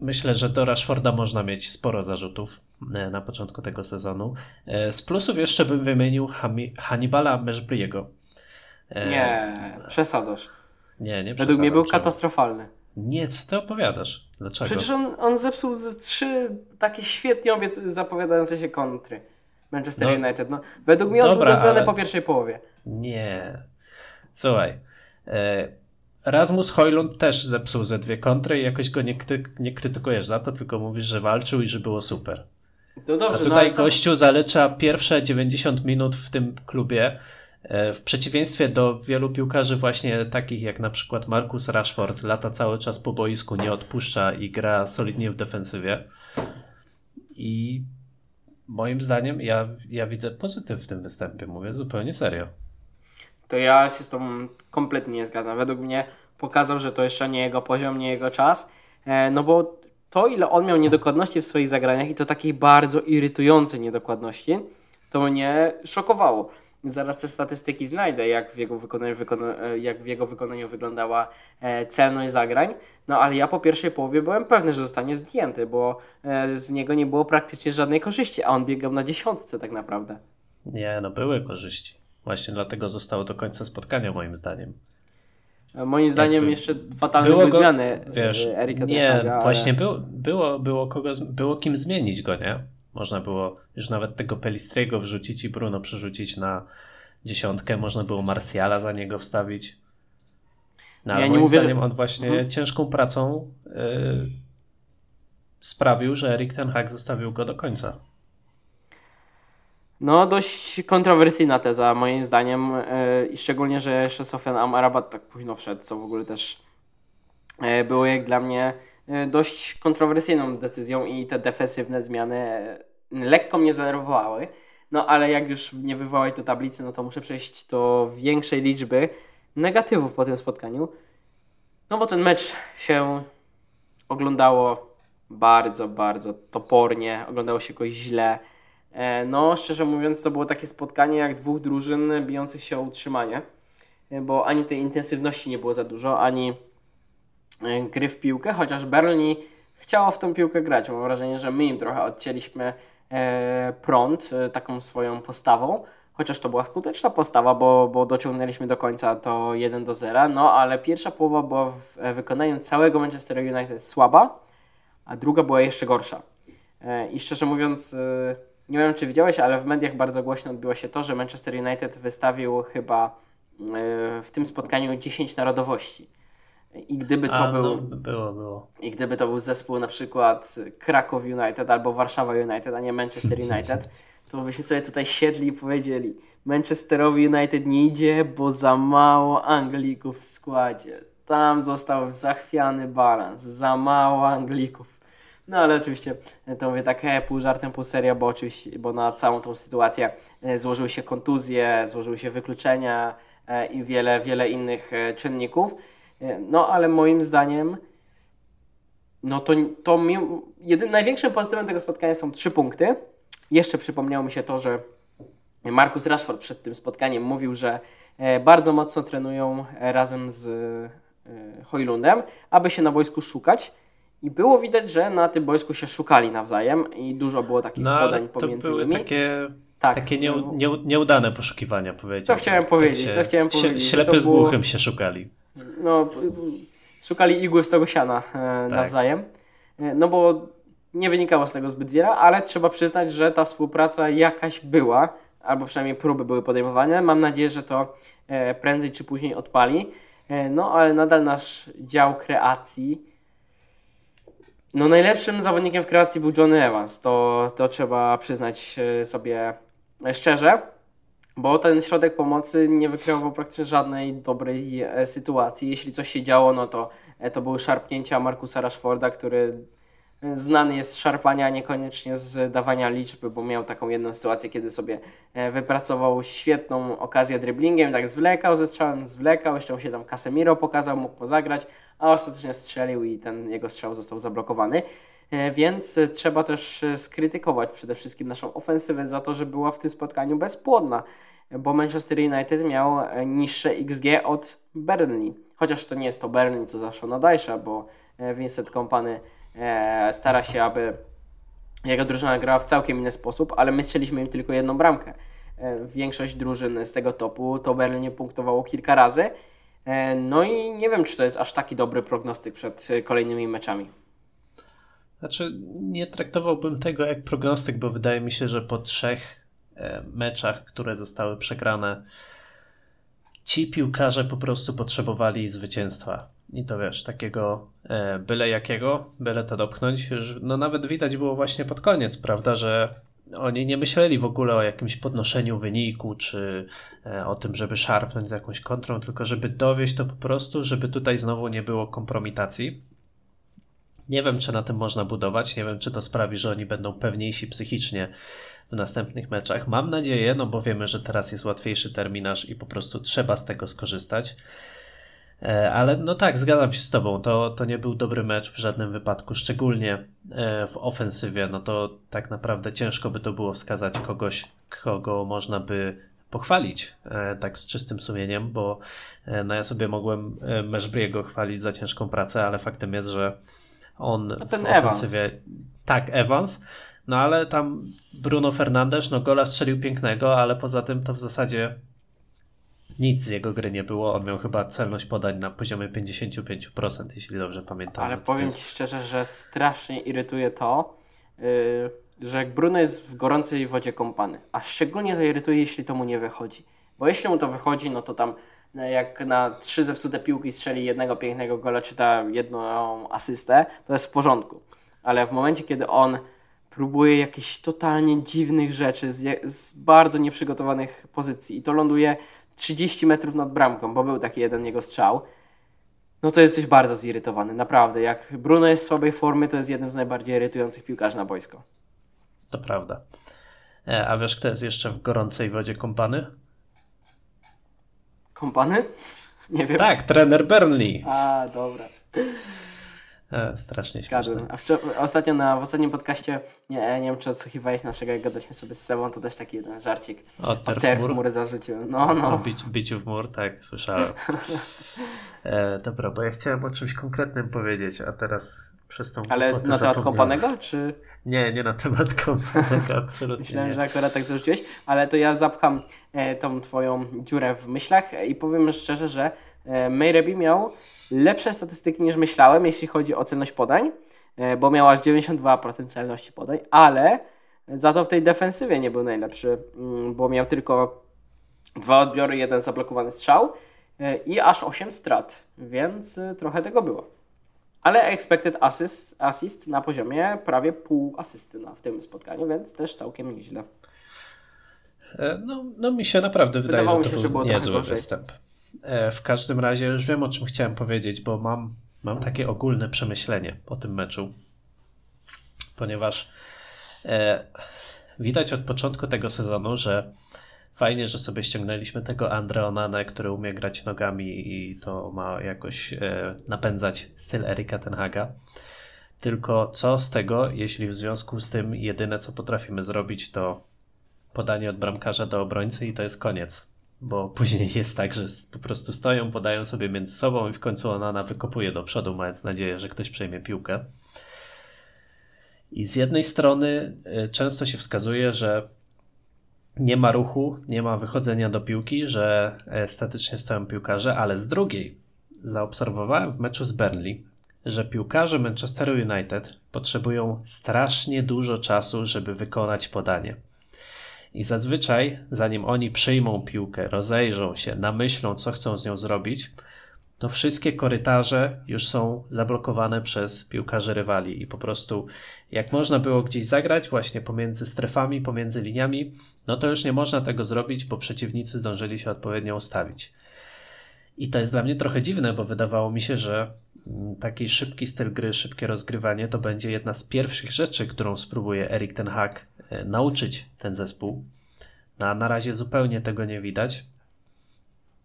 Speaker 1: Myślę, że do Rashforda można mieć sporo zarzutów e, na początku tego sezonu. E, Z plusów jeszcze bym wymienił Hami- Hannibala Meszbriego.
Speaker 2: Nie, przesadzasz.
Speaker 1: Nie, nie
Speaker 2: Według mnie był
Speaker 1: przesadzam.
Speaker 2: katastrofalny.
Speaker 1: Nie, co ty opowiadasz? Dlaczego?
Speaker 2: Przecież on, on zepsuł z trzy takie świetnie obiec- zapowiadające się kontry. Manchester
Speaker 1: No,
Speaker 2: United. No, według mnie on
Speaker 1: dobra,
Speaker 2: był do zmiany
Speaker 1: ale-
Speaker 2: po pierwszej połowie.
Speaker 1: Nie. Słuchaj. e, Rasmus Hojlund też zepsuł ze dwie kontry i jakoś go nie, kry- nie krytykujesz za to, tylko mówisz, że walczył i że było super.
Speaker 2: No
Speaker 1: A
Speaker 2: dobrze, no
Speaker 1: tutaj
Speaker 2: co?
Speaker 1: gościu zalecza pierwsze 90 minut w tym klubie. E, W przeciwieństwie do wielu piłkarzy właśnie takich jak na przykład Marcus Rashford, lata cały czas po boisku, nie odpuszcza i gra solidnie w defensywie. I moim zdaniem ja, ja widzę pozytyw w tym występie, mówię zupełnie serio.
Speaker 2: To ja się z tobą kompletnie nie zgadzam. Według mnie pokazał, że to jeszcze nie jego poziom, nie jego czas. E, no bo to, ile on miał niedokładności w swoich zagraniach i to takiej bardzo irytującej niedokładności, to mnie szokowało. Zaraz te statystyki znajdę, jak w jego wykonaniu, wykona, e, jak w jego wykonaniu wyglądała e, celność zagrań. No ale ja po pierwszej połowie byłem pewny, że zostanie zdjęty, bo e, z niego nie było praktycznie żadnej korzyści, a on biegał na dziesiątce tak naprawdę.
Speaker 1: Nie, no były korzyści. Właśnie dlatego zostało do końca spotkania moim zdaniem.
Speaker 2: Moim zdaniem
Speaker 1: Jakby
Speaker 2: jeszcze fatalne
Speaker 1: było
Speaker 2: były
Speaker 1: go-
Speaker 2: zmiany
Speaker 1: Wiesz,
Speaker 2: Erika
Speaker 1: nie,
Speaker 2: ale-
Speaker 1: właśnie było, było, było, kogo, było kim zmienić go, nie? Można było już nawet tego Pelistriego wrzucić i Bruno przerzucić na dziesiątkę, można było Marsjala za niego wstawić. No, ale
Speaker 2: Ja nie
Speaker 1: moim
Speaker 2: mówię, że-
Speaker 1: zdaniem on właśnie
Speaker 2: Mhm.
Speaker 1: ciężką pracą y, sprawił, że Erik Ten Hag zostawił go do końca.
Speaker 2: No, dość kontrowersyjna teza, moim zdaniem. I szczególnie, że jeszcze Sofian Amrabat tak późno wszedł, co w ogóle też e, było jak dla mnie e, dość kontrowersyjną decyzją i te defensywne zmiany lekko mnie zdenerwowały. No, ale jak już nie wywołać do tablicy, no to muszę przejść do większej liczby negatywów po tym spotkaniu. No, bo ten mecz się oglądało bardzo, bardzo topornie, oglądało się go źle. E, No, szczerze mówiąc, to było takie spotkanie jak dwóch drużyn bijących się o utrzymanie, e, bo ani tej intensywności nie było za dużo, ani e, gry w piłkę, chociaż Burnley chciało w tę piłkę grać. Mam wrażenie, że my im trochę odcięliśmy prąd e, taką swoją postawą, chociaż to była skuteczna postawa, bo, bo dociągnęliśmy do końca to 1 do 0, no ale pierwsza połowa była w e, wykonaniu całego Manchester United słaba, a druga była jeszcze gorsza. E, I szczerze mówiąc, e, nie wiem czy widziałeś, ale w mediach bardzo głośno odbiło się to, że Manchester United wystawił chyba e, w tym spotkaniu 10 narodowości. I gdyby to
Speaker 1: A,
Speaker 2: był.
Speaker 1: no, było, było.
Speaker 2: I gdyby to był zespół na przykład Kraków United albo Warszawa United, a nie Manchester United, to byśmy sobie tutaj siedli i powiedzieli Manchesterowi United nie idzie, bo za mało Anglików w składzie. Tam został zachwiany balans, za mało Anglików. No ale oczywiście to mówię tak e, pół żartem, pół seria, bo oczywiście, bo na całą tą sytuację e, złożyły się kontuzje, złożyły się wykluczenia e, i wiele, wiele innych e, czynników. E, No ale moim zdaniem no to, to mi, jedyn, największym pozytywem tego spotkania są trzy punkty. Jeszcze przypomniało mi się to, że Markus Rashford przed tym spotkaniem mówił, że e, bardzo mocno trenują e, razem z Hojlundem, aby się na boisku szukać. I było widać, że na tym boisku się szukali nawzajem i dużo było takich
Speaker 1: No
Speaker 2: podań pomiędzy
Speaker 1: były
Speaker 2: nimi.
Speaker 1: takie,
Speaker 2: tak,
Speaker 1: takie nie, nie, nieudane poszukiwania, powiedziałbym.
Speaker 2: To chciałem powiedzieć, to chciałem powiedzieć,
Speaker 1: Ślepy
Speaker 2: to
Speaker 1: z
Speaker 2: było-
Speaker 1: głuchym się szukali.
Speaker 2: No, szukali igły w stogu siana e,
Speaker 1: Tak.
Speaker 2: nawzajem. E, no bo nie wynikało z tego zbyt wiele, ale trzeba przyznać, że ta współpraca jakaś była, albo przynajmniej próby były podejmowane. Mam nadzieję, że to e, prędzej czy później odpali. No ale nadal nasz dział kreacji. No najlepszym zawodnikiem w kreacji był Johnny Evans. To, to trzeba przyznać sobie szczerze, bo ten środek pomocy nie wykreował praktycznie żadnej dobrej sytuacji. Jeśli coś się działo, no to to były szarpnięcia Markusa Rashforda, który znany jest z szarpania, niekoniecznie z dawania liczby, bo miał taką jedną sytuację, kiedy sobie e, wypracował świetną okazję dribblingiem, tak zwlekał ze strzałem, zwlekał, jeszcze się tam Casemiro pokazał, mógł pozagrać, a ostatecznie strzelił i ten jego strzał został zablokowany. E, więc trzeba też skrytykować przede wszystkim naszą ofensywę za to, że była w tym spotkaniu bezpłodna, bo Manchester United miał e, niższe XG od Burnley. Chociaż to nie jest to Burnley, co zawsze nadajsza, bo Vincent Kompany E, stara się, aby jego drużyna grała w całkiem inny sposób, ale my strzeliśmy im tylko jedną bramkę. E, większość drużyn z tego topu to Berlin nie punktowało kilka razy. E, no i nie wiem, czy to jest aż taki dobry prognostyk przed kolejnymi meczami.
Speaker 1: Znaczy, nie traktowałbym tego jak prognostyk, bo wydaje mi się, że po trzech meczach, które zostały przegrane, ci piłkarze po prostu potrzebowali zwycięstwa. I to wiesz, takiego e, byle jakiego, byle to dopchnąć. No nawet widać było właśnie pod koniec, prawda, że oni nie myśleli w ogóle o jakimś podnoszeniu wyniku, czy e, o tym, żeby szarpnąć z jakąś kontrą, tylko żeby dowieść to po prostu, żeby tutaj znowu nie było kompromitacji. Nie wiem, czy na tym można budować, nie wiem, czy to sprawi, że oni będą pewniejsi psychicznie w następnych meczach. Mam nadzieję, no bo wiemy, że teraz jest łatwiejszy terminarz i po prostu trzeba z tego skorzystać. E, ale no tak, zgadzam się z Tobą. To, to nie był dobry mecz w żadnym wypadku, szczególnie e, w ofensywie. No to tak naprawdę ciężko by to było wskazać kogoś, kogo można by pochwalić e, tak z czystym sumieniem, bo no ja sobie mogłem Meszbriego chwalić za ciężką pracę, ale faktem jest, że on
Speaker 2: no ten. Evans.
Speaker 1: Tak, Evans. No ale tam Bruno Fernandes, no gola strzelił pięknego, ale poza tym to w zasadzie nic z jego gry nie było. On miał chyba celność podań na poziomie 55%, jeśli dobrze pamiętam.
Speaker 2: Ale powiem jest... Ci szczerze, że strasznie irytuje to, yy, że jak Bruno jest w gorącej wodzie kąpany, a szczególnie to irytuje, jeśli to mu nie wychodzi. Bo jeśli mu to wychodzi, no to tam jak na trzy zepsute piłki strzeli jednego pięknego gola, czy ta jedną asystę, to jest w porządku. Ale w momencie, kiedy on próbuje jakichś totalnie dziwnych rzeczy z, z bardzo nieprzygotowanych pozycji i to ląduje 30 metrów nad bramką, bo był taki jeden jego strzał, no to jesteś bardzo zirytowany, naprawdę. Jak Bruno jest w słabej formie, to jest jednym z najbardziej irytujących piłkarzy na boisko.
Speaker 1: To prawda. E, a wiesz, kto jest jeszcze w gorącej wodzie kąpany?
Speaker 2: Kąpany? Nie wiem.
Speaker 1: Tak, trener Burnley.
Speaker 2: A, dobra.
Speaker 1: E, strasznie
Speaker 2: Zgadłem. A w, ostatnio na, w ostatnim podcaście, nie, nie wiem czy odsłuchiwałeś naszego, jak gadaliśmy sobie z sobą, to też taki jeden żarcik.
Speaker 1: O, ter w mur?
Speaker 2: mury zarzuciłem. No, no.
Speaker 1: O bici, biciu w mur, tak, słyszałem. e, dobra, bo ja chciałem o czymś konkretnym powiedzieć, a teraz przez tą
Speaker 2: Ale na temat kompanego, czy...
Speaker 1: Nie, nie na temat kompanego, absolutnie
Speaker 2: Myślałem,
Speaker 1: nie.
Speaker 2: że akurat tak zarzuciłeś, ale to ja zapcham e, tą twoją dziurę w myślach i powiem szczerze, że e, Mayrebi miał lepsze statystyki niż myślałem, jeśli chodzi o celność podań, e, bo miał aż 92% celności podań, ale za to w tej defensywie nie był najlepszy, mm, bo miał tylko dwa odbiory, jeden zablokowany strzał i aż 8 strat, więc trochę tego było. Ale expected assist, assist na poziomie prawie pół asysty na, w tym spotkaniu, więc też całkiem nieźle.
Speaker 1: No, no mi się naprawdę wydaje, że to się, był że niezły występ. E, w każdym razie już wiem o czym chciałem powiedzieć, bo mam, mam takie ogólne przemyślenie o tym meczu, ponieważ e, widać od początku tego sezonu, że fajnie, że sobie ściągnęliśmy tego Andre Onane, który umie grać nogami i to ma jakoś e, napędzać styl Erika Tenhaga. Tylko co z tego, jeśli w związku z tym jedyne co potrafimy zrobić to podanie od bramkarza do obrońcy i to jest koniec bo później jest tak, że po prostu stoją, podają sobie między sobą i w końcu ona wykopuje do przodu, mając nadzieję, że ktoś przejmie piłkę. I z jednej strony y, często się wskazuje, że nie ma ruchu, nie ma wychodzenia do piłki, że e, statycznie stoją piłkarze, ale z drugiej zaobserwowałem w meczu z Burnley, że piłkarze Manchesteru United potrzebują strasznie dużo czasu, żeby wykonać podanie. I zazwyczaj, zanim oni przyjmą piłkę, rozejrzą się, namyślą, co chcą z nią zrobić, to wszystkie korytarze już są zablokowane przez piłkarzy rywali i po prostu jak można było gdzieś zagrać właśnie pomiędzy strefami, pomiędzy liniami, no to już nie można tego zrobić, bo przeciwnicy zdążyli się odpowiednio ustawić. I to jest dla mnie trochę dziwne, bo wydawało mi się, że mm, taki szybki styl gry, szybkie rozgrywanie to będzie jedna z pierwszych rzeczy, którą spróbuje Erik ten Hag e, nauczyć ten zespół. No, a na razie zupełnie tego nie widać.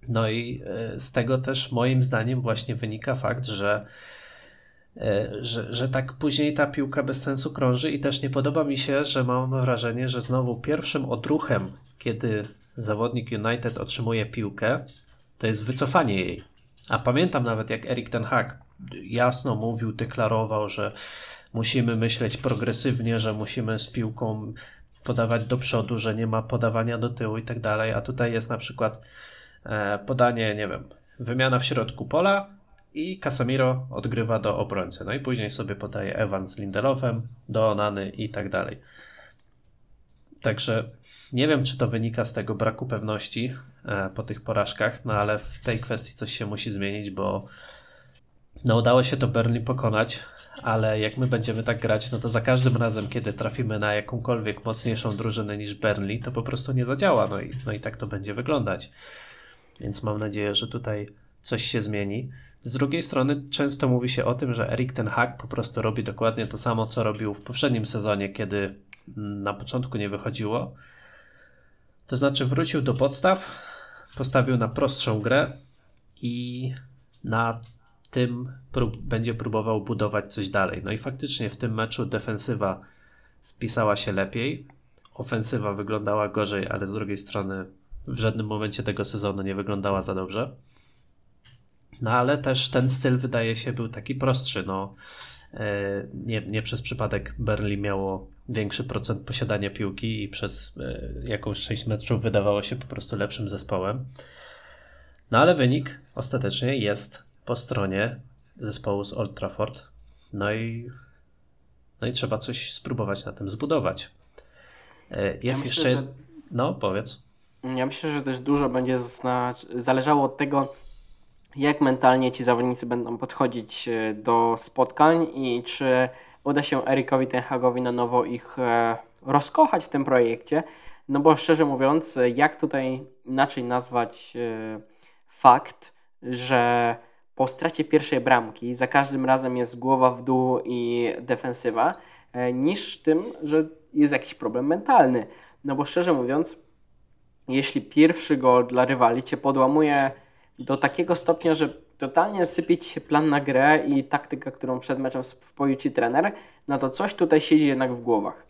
Speaker 1: No i e, z tego też moim zdaniem właśnie wynika fakt, że, e, że, że tak później ta piłka bez sensu krąży i też nie podoba mi się, że mam wrażenie, że znowu pierwszym odruchem, kiedy zawodnik United otrzymuje piłkę, to jest wycofanie jej. A pamiętam nawet jak Erik ten Hag jasno mówił, deklarował, że musimy myśleć progresywnie, że musimy z piłką podawać do przodu, że nie ma podawania do tyłu i tak dalej, a tutaj jest na przykład podanie, nie wiem, wymiana w środku pola i Casemiro odgrywa do obrońcy. No i później sobie podaje Evans z Lindelofem do Onany i tak dalej. Także nie wiem, czy to wynika z tego braku pewności e, po tych porażkach, no ale w tej kwestii coś się musi zmienić, bo no udało się to Berlin pokonać, ale jak my będziemy tak grać, no to za każdym razem, kiedy trafimy na jakąkolwiek mocniejszą drużynę niż Burnley, to po prostu nie zadziała, no i, no i tak to będzie wyglądać więc mam nadzieję, że tutaj coś się zmieni. Z drugiej strony często mówi się o tym, że Erik ten Hag po prostu robi dokładnie to samo, co robił w poprzednim sezonie, kiedy na początku nie wychodziło. To znaczy wrócił do podstaw, postawił na prostszą grę i na tym prób będzie próbował budować coś dalej. No i faktycznie w tym meczu defensywa spisała się lepiej, ofensywa wyglądała gorzej, ale z drugiej strony w żadnym momencie tego sezonu nie wyglądała za dobrze. No ale też ten styl wydaje się był taki prostszy. No, e, nie, nie przez przypadek Berlin miało większy procent posiadania piłki i przez e, jakąś część meczów wydawało się po prostu lepszym zespołem. No ale wynik ostatecznie jest po stronie zespołu z Old Trafford. No i, no i trzeba coś spróbować na tym zbudować. E, jest ja myślę, jeszcze. Że... No, powiedz.
Speaker 2: Ja myślę, że też dużo będzie zależało od tego, jak mentalnie ci zawodnicy będą podchodzić e, do spotkań i czy uda się Erikowi Tenhagowi na nowo ich e, rozkochać w tym projekcie. No bo szczerze mówiąc, jak tutaj inaczej nazwać e, fakt, że po stracie pierwszej bramki za każdym razem jest głowa w dół i defensywa, niż tym, że jest jakiś problem mentalny. No bo szczerze mówiąc, jeśli pierwszy gol dla rywali cię podłamuje do takiego stopnia, że totalnie sypie ci się plan na grę i taktyka, którą przed meczem wpoił ci trener, no to coś tutaj siedzi jednak w głowach.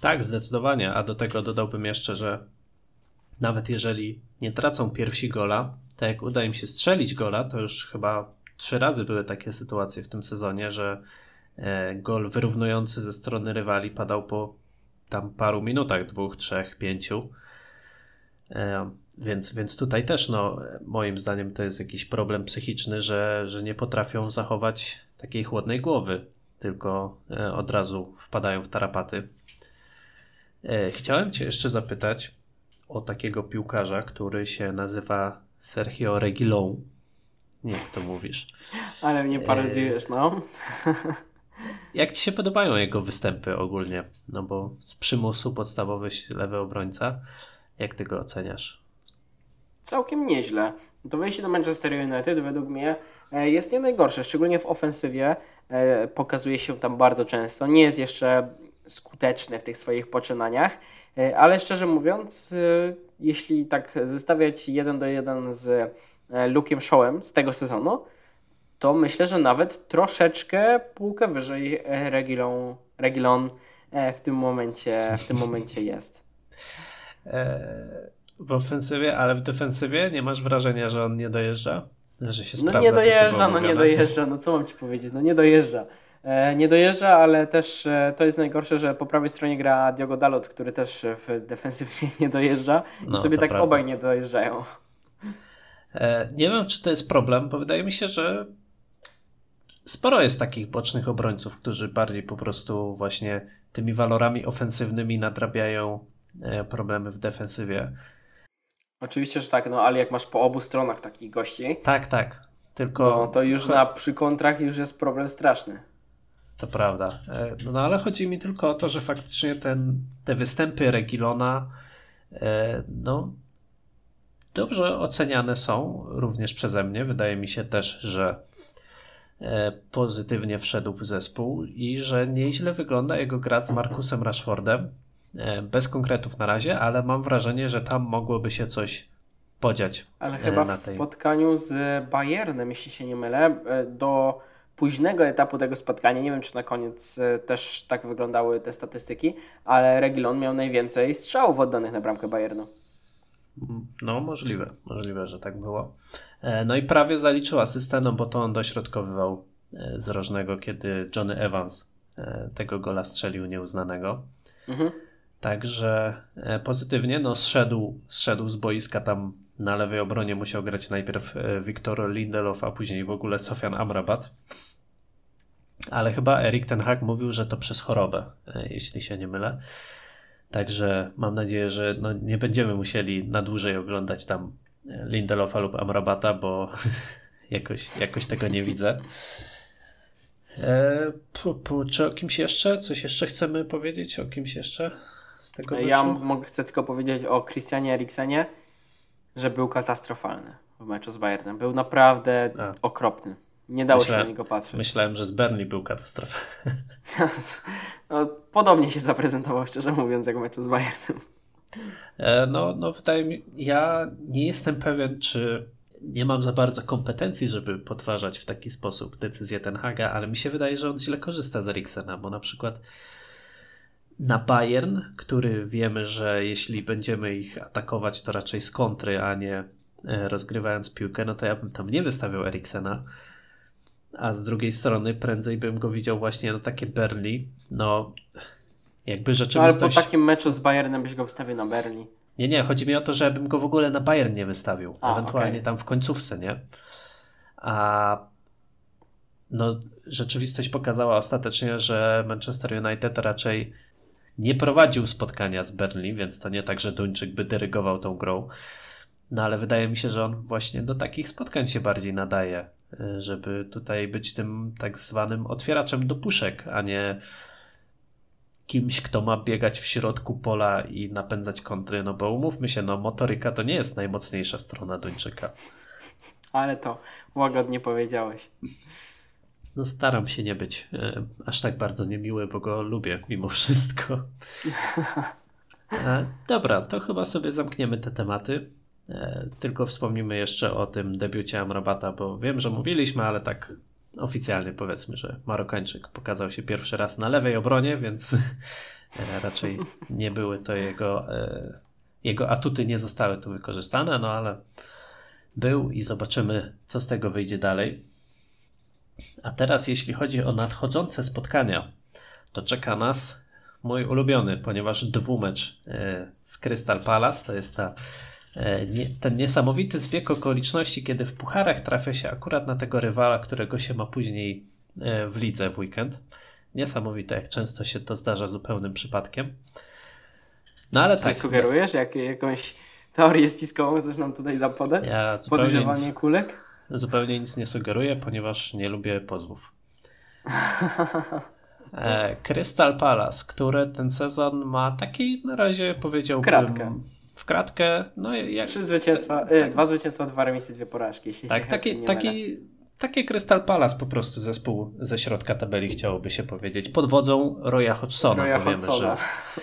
Speaker 1: Tak, zdecydowanie. A do tego dodałbym jeszcze, że nawet jeżeli nie tracą pierwsi gola, to jak uda im się strzelić gola, to już chyba trzy razy były takie sytuacje w tym sezonie, że e, gol wyrównujący ze strony rywali padał po tam paru minutach, dwóch, trzech, pięciu. E, więc, więc tutaj też, no, moim zdaniem, to jest jakiś problem psychiczny, że, że nie potrafią zachować takiej chłodnej głowy, tylko e, od razu wpadają w tarapaty. E, chciałem Cię jeszcze zapytać o takiego piłkarza, który się nazywa Sergio Regilon. Nie, to mówisz.
Speaker 2: Ale mnie parodiujesz, no.
Speaker 1: Jak Ci się podobają jego występy ogólnie? No bo z przymusu podstawowy lewy obrońca. Jak ty go oceniasz?
Speaker 2: Całkiem nieźle. To wejście do Manchester United według mnie e, jest nie najgorsze, szczególnie w ofensywie. E, pokazuje się tam bardzo często. Nie jest jeszcze skuteczny w tych swoich poczynaniach, e, ale szczerze mówiąc, jeśli tak zestawiać jeden do jeden z Luke'em Shawem z tego sezonu, to myślę, że nawet troszeczkę półkę wyżej Regilon, Regilon w tym momencie, w tym momencie jest.
Speaker 1: E, w ofensywie, ale w defensywie nie masz wrażenia, że on nie dojeżdża? Że się
Speaker 2: no nie dojeżdża, no nie dojeżdża, no co mam ci powiedzieć, no nie dojeżdża. E, nie dojeżdża, ale też e, to jest najgorsze, że po prawej stronie gra Diogo Dalot, który też w defensywie nie dojeżdża i no, sobie tak prawda. obaj nie dojeżdżają.
Speaker 1: nie wiem, czy to jest problem, bo wydaje mi się, że sporo jest takich bocznych obrońców, którzy bardziej po prostu właśnie tymi walorami ofensywnymi nadrabiają problemy w defensywie.
Speaker 2: Oczywiście, że tak, no ale jak masz po obu stronach takich gości,
Speaker 1: Tak, tak. Tylko
Speaker 2: no, to już na przy kontrach już jest problem straszny.
Speaker 1: To prawda. E, No ale chodzi mi tylko o to, że faktycznie ten, te występy Regilona e, no, dobrze oceniane są również przeze mnie. Wydaje mi się też, że e, pozytywnie wszedł w zespół i że nieźle wygląda jego gra z Markusem Rashfordem. E, Bez konkretów na razie, ale mam wrażenie, że tam mogłoby się coś podziać.
Speaker 2: Ale
Speaker 1: e,
Speaker 2: chyba w
Speaker 1: tej-
Speaker 2: spotkaniu z Bayernem, jeśli się nie mylę, e, do późnego etapu tego spotkania, nie wiem czy na koniec też tak wyglądały te statystyki, ale Regilon miał najwięcej strzałów oddanych na bramkę Bayernu.
Speaker 1: No, możliwe, możliwe, że tak było. No i prawie zaliczył asystę, no bo to on dośrodkowywał z rożnego, kiedy Johnny Evans tego gola strzelił nieuznanego.
Speaker 2: Mhm.
Speaker 1: Także e, pozytywnie, no zszedł, zszedł z boiska tam na lewej obronie musiał grać najpierw e, Wiktor Lindelof, a później w ogóle Sofian Amrabat. Ale chyba Erik Ten Hag mówił, że to przez chorobę, e, jeśli się nie mylę. Także mam nadzieję, że no nie będziemy musieli na dłużej oglądać tam Lindelofa lub Amrabata, bo jakoś, jakoś tego nie widzę. E, pu, pu, czy o kimś jeszcze? Coś jeszcze chcemy powiedzieć? O kimś jeszcze z tego
Speaker 2: Ja
Speaker 1: meczu?
Speaker 2: mogę, chcę tylko powiedzieć o Christianie Eriksenie, że był katastrofalny w meczu z Bayernem. Był naprawdę
Speaker 1: A.
Speaker 2: okropny. Nie dało się
Speaker 1: Myślę-
Speaker 2: na niego patrzeć.
Speaker 1: Myślałem, że z Burnley był katastrofa.
Speaker 2: No, podobnie się zaprezentował, szczerze mówiąc, jak w meczu z Bayernem.
Speaker 1: E, No, no wydaje mi ja nie jestem pewien, czy nie mam za bardzo kompetencji, żeby podważać w taki sposób decyzję Ten Haga, ale mi się wydaje, że on źle korzysta z Eriksena, bo na przykład na Bayern, który wiemy, że jeśli będziemy ich atakować, to raczej z kontry, a nie e, rozgrywając piłkę, no to ja bym tam nie wystawiał Eriksena. A z drugiej strony prędzej bym go widział właśnie na takie Berli. No, jakby
Speaker 2: No, ale po
Speaker 1: rzeczywistość...
Speaker 2: takim meczu z Bayernem byś go wstawił na Berlin.
Speaker 1: Nie, nie, chodzi mi o to, żebym go w ogóle na Bayern nie wystawił.
Speaker 2: A,
Speaker 1: ewentualnie
Speaker 2: okej.
Speaker 1: tam w końcówce, nie? A no, rzeczywistość pokazała ostatecznie, że Manchester United raczej nie prowadził spotkania z Berlin, więc to nie tak, że Duńczyk by dyrygował tą grą. No ale wydaje mi się, że on właśnie do takich spotkań się bardziej nadaje, y, żeby tutaj być tym tak zwanym otwieraczem do puszek, a nie kimś, kto ma biegać w środku pola i napędzać kontry, no bo umówmy się, no motoryka to nie jest najmocniejsza strona Duńczyka.
Speaker 2: Ale to łagodnie powiedziałeś.
Speaker 1: No staram się nie być e, aż tak bardzo niemiły, bo go lubię mimo wszystko. E, dobra, to chyba sobie zamkniemy te tematy. E, tylko wspomnimy jeszcze o tym debiucie Amrabata, bo wiem, że mówiliśmy, ale tak oficjalnie powiedzmy, że Marokańczyk pokazał się pierwszy raz na lewej obronie, więc raczej nie były to jego, jego atuty nie zostały tu wykorzystane, no ale był i zobaczymy, co z tego wyjdzie dalej. A teraz, jeśli chodzi o nadchodzące spotkania, to czeka nas mój ulubiony, ponieważ dwumecz e, z Crystal Palace to jest ta, e, ten niesamowity zbieg okoliczności, kiedy w pucharach trafia się akurat na tego rywala, którego się ma później e, w lidze w weekend. Niesamowite, jak często się to zdarza zupełnym przypadkiem. No ale
Speaker 2: Coś
Speaker 1: tak.
Speaker 2: sugerujesz? Jak, jakąś teorię spiskową chcesz nam tutaj zapodać?
Speaker 1: Ja
Speaker 2: Podgrzewanie kulek?
Speaker 1: Zupełnie nic nie sugeruję, ponieważ nie lubię pozwów. E, Crystal Palace, które ten sezon ma taki na razie powiedziałbym
Speaker 2: W kratkę.
Speaker 1: w kratkę, no jak,
Speaker 2: Trzy zwycięstwa,
Speaker 1: tak,
Speaker 2: y,
Speaker 1: tak.
Speaker 2: dwa zwycięstwa, dwa remisy, dwie porażki. Jeśli
Speaker 1: tak, taki, taki, takie Crystal Palace po prostu zespół ze środka tabeli chciałoby się powiedzieć. Pod wodzą Roya Hodgsona,
Speaker 2: Roya
Speaker 1: bo wiemy,
Speaker 2: Hodgsona.
Speaker 1: że,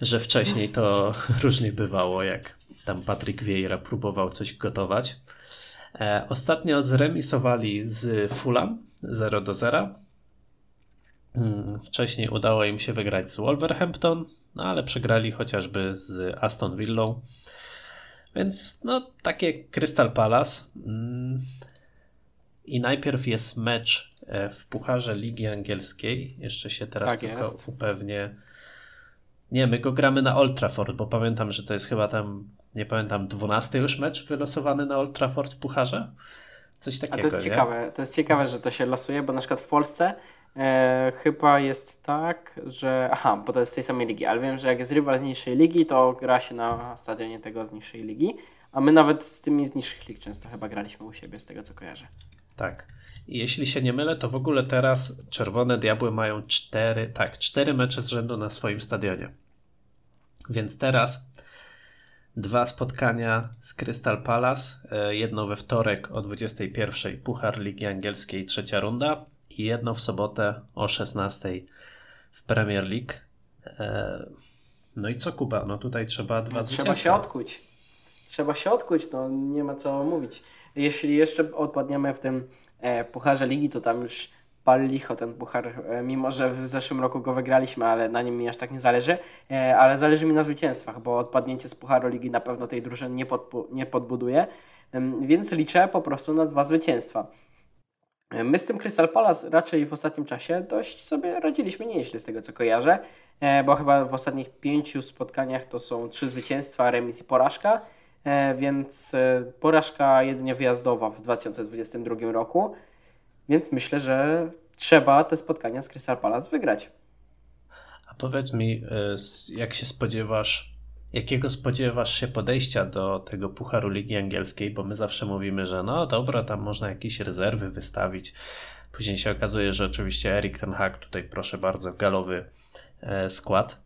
Speaker 1: że wcześniej to różnie bywało, jak tam Patryk Vieira próbował coś gotować. E, ostatnio zremisowali z Fulham 0 do 0. Mm, Wcześniej udało im się wygrać z Wolverhampton, no ale przegrali chociażby z Aston Villą. Więc no takie Crystal Palace. Mm. I najpierw jest mecz e, w Pucharze Ligi Angielskiej. Jeszcze się teraz
Speaker 2: Tak
Speaker 1: tylko
Speaker 2: jest.
Speaker 1: upewnię. Nie, my go gramy na Old Trafford, bo pamiętam, że to jest chyba tam, nie pamiętam, 12 już mecz wylosowany na Old Trafford w Pucharze. Coś takiego.
Speaker 2: A to jest
Speaker 1: nie?
Speaker 2: ciekawe, to jest ciekawe, że to się losuje, bo na przykład w Polsce e, chyba jest tak, że. Aha, bo to jest z tej samej ligi, ale wiem, że jak jest rywal z niższej ligi, to gra się na stadionie tego z niższej ligi. A my nawet z tymi z niższych lig często chyba graliśmy u siebie, z tego co kojarzę.
Speaker 1: Tak. I jeśli się nie mylę, to w ogóle teraz Czerwone Diabły mają cztery, tak, cztery mecze z rzędu na swoim stadionie. Więc teraz dwa spotkania z Crystal Palace, e, jedno we wtorek o 21 Puchar Ligi Angielskiej trzecia runda i jedno w sobotę o 16 w Premier League. E, No i co Kuba? No tutaj trzeba dwa
Speaker 2: No, trzeba się odkuć. Trzeba się odkuć, no nie ma co mówić. Jeśli jeszcze odpadniemy w tym e, Pucharze Ligi, to tam już pal licho ten puchar, e, mimo że w zeszłym roku go wygraliśmy, ale na nim mi aż tak nie zależy, e, ale zależy mi na zwycięstwach, bo odpadnięcie z Pucharu Ligi na pewno tej drużyny nie, podpu- nie podbuduje, więc liczę po prostu na dwa zwycięstwa. E, My z tym Crystal Palace raczej w ostatnim czasie dość sobie radziliśmy nieźle z tego co kojarzę, bo chyba w ostatnich pięciu spotkaniach to są trzy zwycięstwa, remis i porażka, więc porażka jedynie wyjazdowa w 2022 roku, więc myślę, że trzeba te spotkania z Crystal Palace wygrać.
Speaker 1: A powiedz mi, y, jak się spodziewasz, jakiego spodziewasz się podejścia do tego Pucharu Ligi Angielskiej, bo my zawsze mówimy, że no dobra, tam można jakieś rezerwy wystawić. Później się okazuje, że oczywiście Erik ten Hag tutaj proszę bardzo galowy e, skład.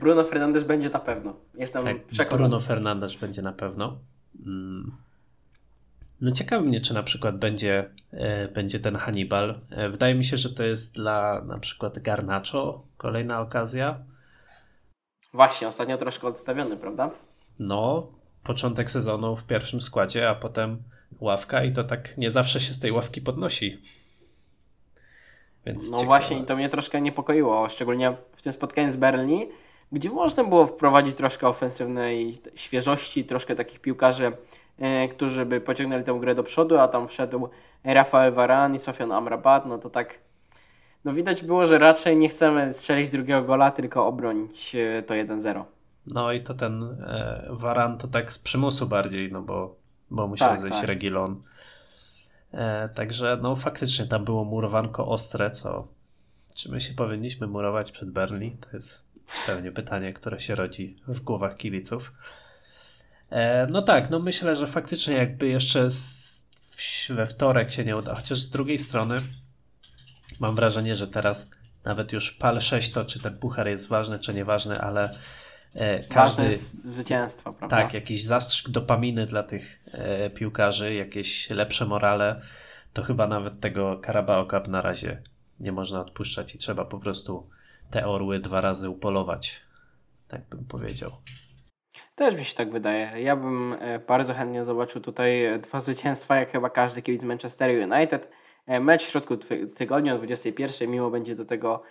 Speaker 2: Bruno Fernandes będzie na pewno. Jestem
Speaker 1: Tak,
Speaker 2: przekonany.
Speaker 1: Bruno Fernandes będzie na pewno. No ciekawi mnie, czy na przykład będzie, e, będzie ten Hannibal. E, wydaje mi się, że to jest dla na przykład Garnacho kolejna okazja.
Speaker 2: Właśnie, ostatnio troszkę odstawiony, prawda?
Speaker 1: No, początek sezonu w pierwszym składzie, a potem ławka i to tak nie zawsze się z tej ławki podnosi. Więc
Speaker 2: No
Speaker 1: ciekawe.
Speaker 2: właśnie i to mnie troszkę niepokoiło, szczególnie w tym spotkaniu z Berlin, gdzie można było wprowadzić troszkę ofensywnej świeżości, troszkę takich piłkarzy, którzy by pociągnęli tę grę do przodu, a tam wszedł Rafael Varane i Sofian Amrabat, no to tak no widać było, że raczej nie chcemy strzelić drugiego gola, tylko obronić e, to 1-0.
Speaker 1: No i to ten e, Waran to tak z przymusu bardziej, no bo, bo musiał
Speaker 2: Tak,
Speaker 1: zejść
Speaker 2: tak.
Speaker 1: Regilon. E, także no faktycznie tam było murowanko ostre, co czy my się powinniśmy murować przed Berlin? To jest pewnie pytanie, które się rodzi w głowach kibiców. E, no tak, no myślę, że faktycznie jakby jeszcze we wtorek się nie uda, chociaż z drugiej strony mam wrażenie, że teraz nawet już PAL 6 to czy ten puchar jest ważny, czy nieważny, ale e,
Speaker 2: Ważne
Speaker 1: każdy,
Speaker 2: jest zwycięstwo, prawda?
Speaker 1: tak, jakiś zastrzyk dopaminy dla tych e, piłkarzy, jakieś lepsze morale, to chyba nawet tego Carabao Cup na razie nie można odpuszczać i trzeba po prostu te orły dwa razy upolować. Tak bym powiedział.
Speaker 2: Też mi się tak wydaje. Ja bym e, bardzo chętnie zobaczył tutaj e, dwa zwycięstwa, jak chyba każdy kibic Manchester United. E, Mecz w środku tygodnia o 21. Miło będzie do tego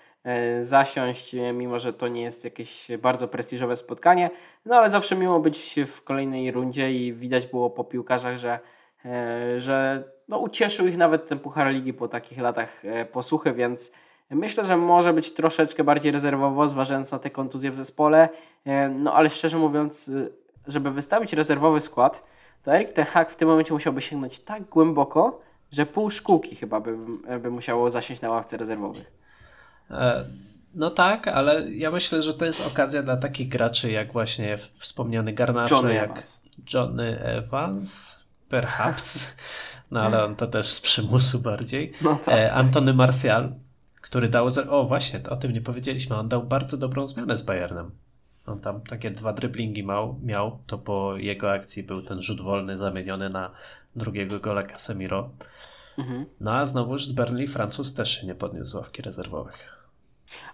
Speaker 2: zasiąść, mimo że to nie jest jakieś bardzo prestiżowe spotkanie. No ale zawsze miło być w kolejnej rundzie i widać było po piłkarzach, że, że no, ucieszył ich nawet ten Puchar Ligi po takich latach posłuchy, więc myślę, że może być troszeczkę bardziej rezerwowo, zważając na te kontuzje w zespole. E, No ale szczerze mówiąc, y, żeby wystawić rezerwowy skład, to Erik Ten Hag w tym momencie musiałby sięgnąć tak głęboko, że pół szkółki chyba by, by musiało zasiąść na ławce rezerwowych.
Speaker 1: E, No tak, ale ja myślę, że to jest okazja dla takich graczy jak właśnie wspomniany Garnacho,
Speaker 2: Johnny
Speaker 1: jak
Speaker 2: Evans.
Speaker 1: Johnny Evans, perhaps, no ale on to też z przymusu bardziej.
Speaker 2: No tak.
Speaker 1: E, Antony Martial, który dał. O, właśnie, o tym nie powiedzieliśmy. On dał bardzo dobrą zmianę z Bayernem. On tam takie dwa driblingi miał, miał. To po jego akcji był ten rzut wolny zamieniony na drugiego gola Casemiro.
Speaker 2: Mhm.
Speaker 1: No a znowuż z Burnley Francuz też się nie podniósł z ławki rezerwowych.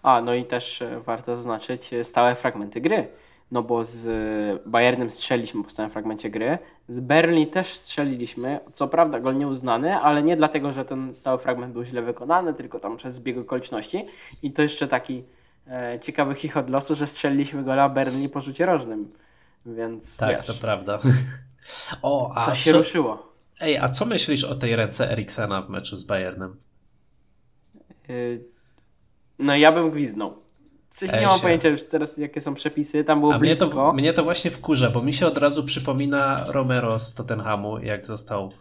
Speaker 2: A, no i też e, warto zaznaczyć e, stałe fragmenty gry. No bo z e, Bayernem strzeliliśmy po stałym fragmencie gry. Z Berlin też strzeliliśmy. Co prawda gol nieuznany, ale nie dlatego, że ten stały fragment był źle wykonany, tylko tam przez zbieg okoliczności. I to jeszcze taki e, ciekawy chichot losu, że strzeliliśmy gola Berlin po rzucie rożnym. Więc
Speaker 1: Tak,
Speaker 2: wiesz,
Speaker 1: to prawda. O, a
Speaker 2: coś się
Speaker 1: co,
Speaker 2: ruszyło.
Speaker 1: Ej, a co myślisz o tej ręce Eriksena w meczu z Bayernem?
Speaker 2: Y, No ja bym gwiznął. Coś
Speaker 1: Ej
Speaker 2: nie mam pojęcia już teraz jakie są przepisy, tam było
Speaker 1: A mnie
Speaker 2: blisko.
Speaker 1: to, mnie to właśnie wkurza, bo mi się od razu przypomina Romero z Tottenhamu, jak został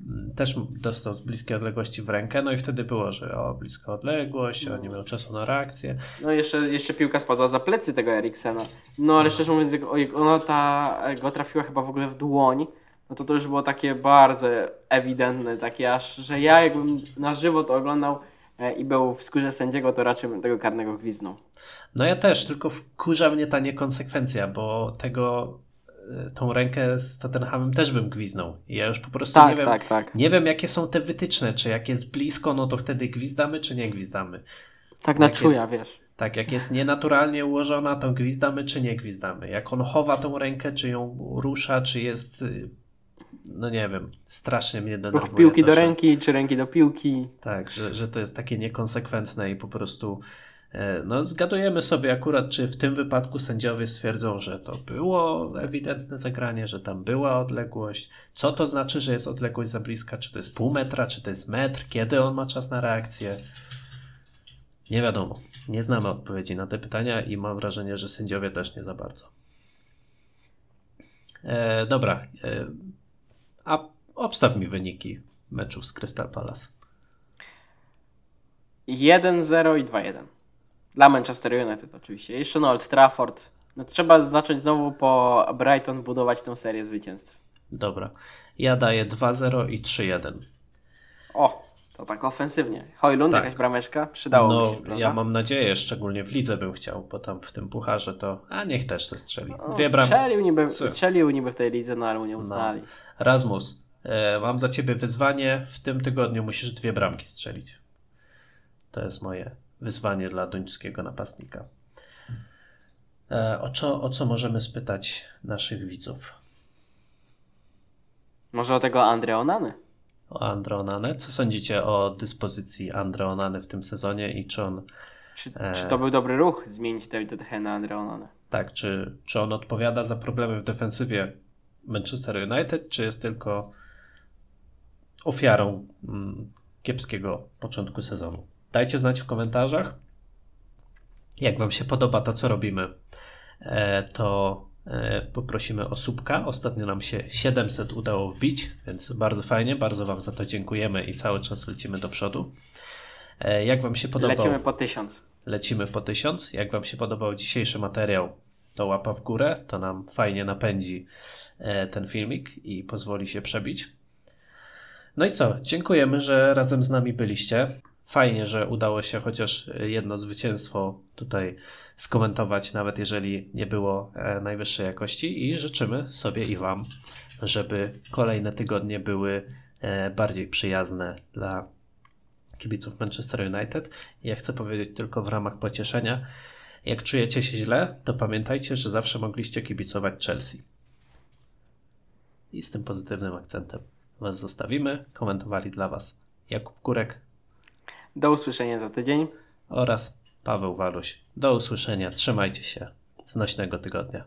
Speaker 1: mm, też dostał z bliskiej odległości w rękę, no i wtedy było, że o, bliska odległość, no. on nie miał czasu na reakcję.
Speaker 2: No jeszcze, jeszcze piłka spadła za plecy tego Eriksena. No ale no. szczerze mówiąc, ona ta, go trafiła chyba w ogóle w dłoń, no to to już było takie bardzo ewidentne, takie aż, że ja jakbym na żywo to oglądał e, i był w skórze sędziego, to raczej bym tego karnego gwiznął.
Speaker 1: No ja też, tylko wkurza mnie ta niekonsekwencja, bo tego e, tą rękę z Tottenhamem też bym gwiznął. I ja już po prostu tak, nie, wiem, tak, tak. nie wiem, jakie są te wytyczne. Czy jak jest blisko, no to wtedy gwizdamy, czy nie gwizdamy.
Speaker 2: Tak na czuja, jest, wiesz.
Speaker 1: Tak, jak jest nienaturalnie ułożona, to gwizdamy, czy nie gwizdamy. Jak on chowa tą rękę, czy ją rusza, czy jest y, no nie wiem, strasznie mnie denerwuje.
Speaker 2: Ruch piłki to, do ręki, czy ręki do piłki.
Speaker 1: Tak, że, że to jest takie niekonsekwentne i po prostu e, no zgadujemy sobie akurat, czy w tym wypadku sędziowie stwierdzą, że to było ewidentne zagranie, że tam była odległość. Co to znaczy, że jest odległość za bliska? Czy to jest pół metra, czy to jest metr? Kiedy on ma czas na reakcję? Nie wiadomo. Nie znamy odpowiedzi na te pytania i mam wrażenie, że sędziowie też nie za bardzo. E, dobra. E, a obstaw mi wyniki meczów z Crystal Palace.
Speaker 2: 1-0 i 2-1. Dla Manchester United oczywiście. Jeszcze na Old Trafford. No, trzeba zacząć znowu po Brighton budować tę serię zwycięstw.
Speaker 1: Dobra. Ja daję 2-0 i 3-1.
Speaker 2: O, to tak ofensywnie. Hojlund, tak. jakaś brameczka? Przydało no, mi się, prawda?
Speaker 1: Ja mam nadzieję, szczególnie w lidze bym chciał, bo tam w tym pucharze to... A niech też se strzeli.
Speaker 2: No, Dwie bram... strzelił, niby, strzelił niby w tej lidze, no ale nie no. uznali. No.
Speaker 1: Rasmus, e, mam dla ciebie wyzwanie. W tym tygodniu musisz dwie bramki strzelić. To jest moje wyzwanie dla duńskiego napastnika. E, o co, o co możemy spytać naszych widzów?
Speaker 2: Może o tego Andreonany?
Speaker 1: O Andreonany? Co sądzicie o dyspozycji Andreonany w tym sezonie i czy on...
Speaker 2: Czy, e... czy to był dobry ruch zmienić David De na Andreonany?
Speaker 1: Tak, czy, czy on odpowiada za problemy w defensywie Manchester United, czy jest tylko ofiarą mm, kiepskiego początku sezonu. Dajcie znać w komentarzach, jak Wam się podoba to, co robimy. E, to e, poprosimy o subka. Ostatnio nam się 700 udało wbić, więc bardzo fajnie, bardzo Wam za to dziękujemy i cały czas lecimy do przodu. E, jak Wam się podobał?
Speaker 2: Lecimy po 1000.
Speaker 1: Lecimy po 1000. Jak Wam się podobał dzisiejszy materiał, to łapa w górę, to nam fajnie napędzi ten filmik i pozwoli się przebić. No i co? Dziękujemy, że razem z nami byliście. Fajnie, że udało się chociaż jedno zwycięstwo tutaj skomentować, nawet jeżeli nie było e, najwyższej jakości. I życzymy sobie i Wam, żeby kolejne tygodnie były e, bardziej przyjazne dla kibiców Manchester United. Ja chcę powiedzieć tylko w ramach pocieszenia. Jak czujecie się źle, to pamiętajcie, że zawsze mogliście kibicować Chelsea. I z tym pozytywnym akcentem. Was zostawimy. Komentowali dla Was Jakub Kurek.
Speaker 2: Do usłyszenia za tydzień.
Speaker 1: Oraz Paweł Waluś. Do usłyszenia. Trzymajcie się. Znośnego tygodnia.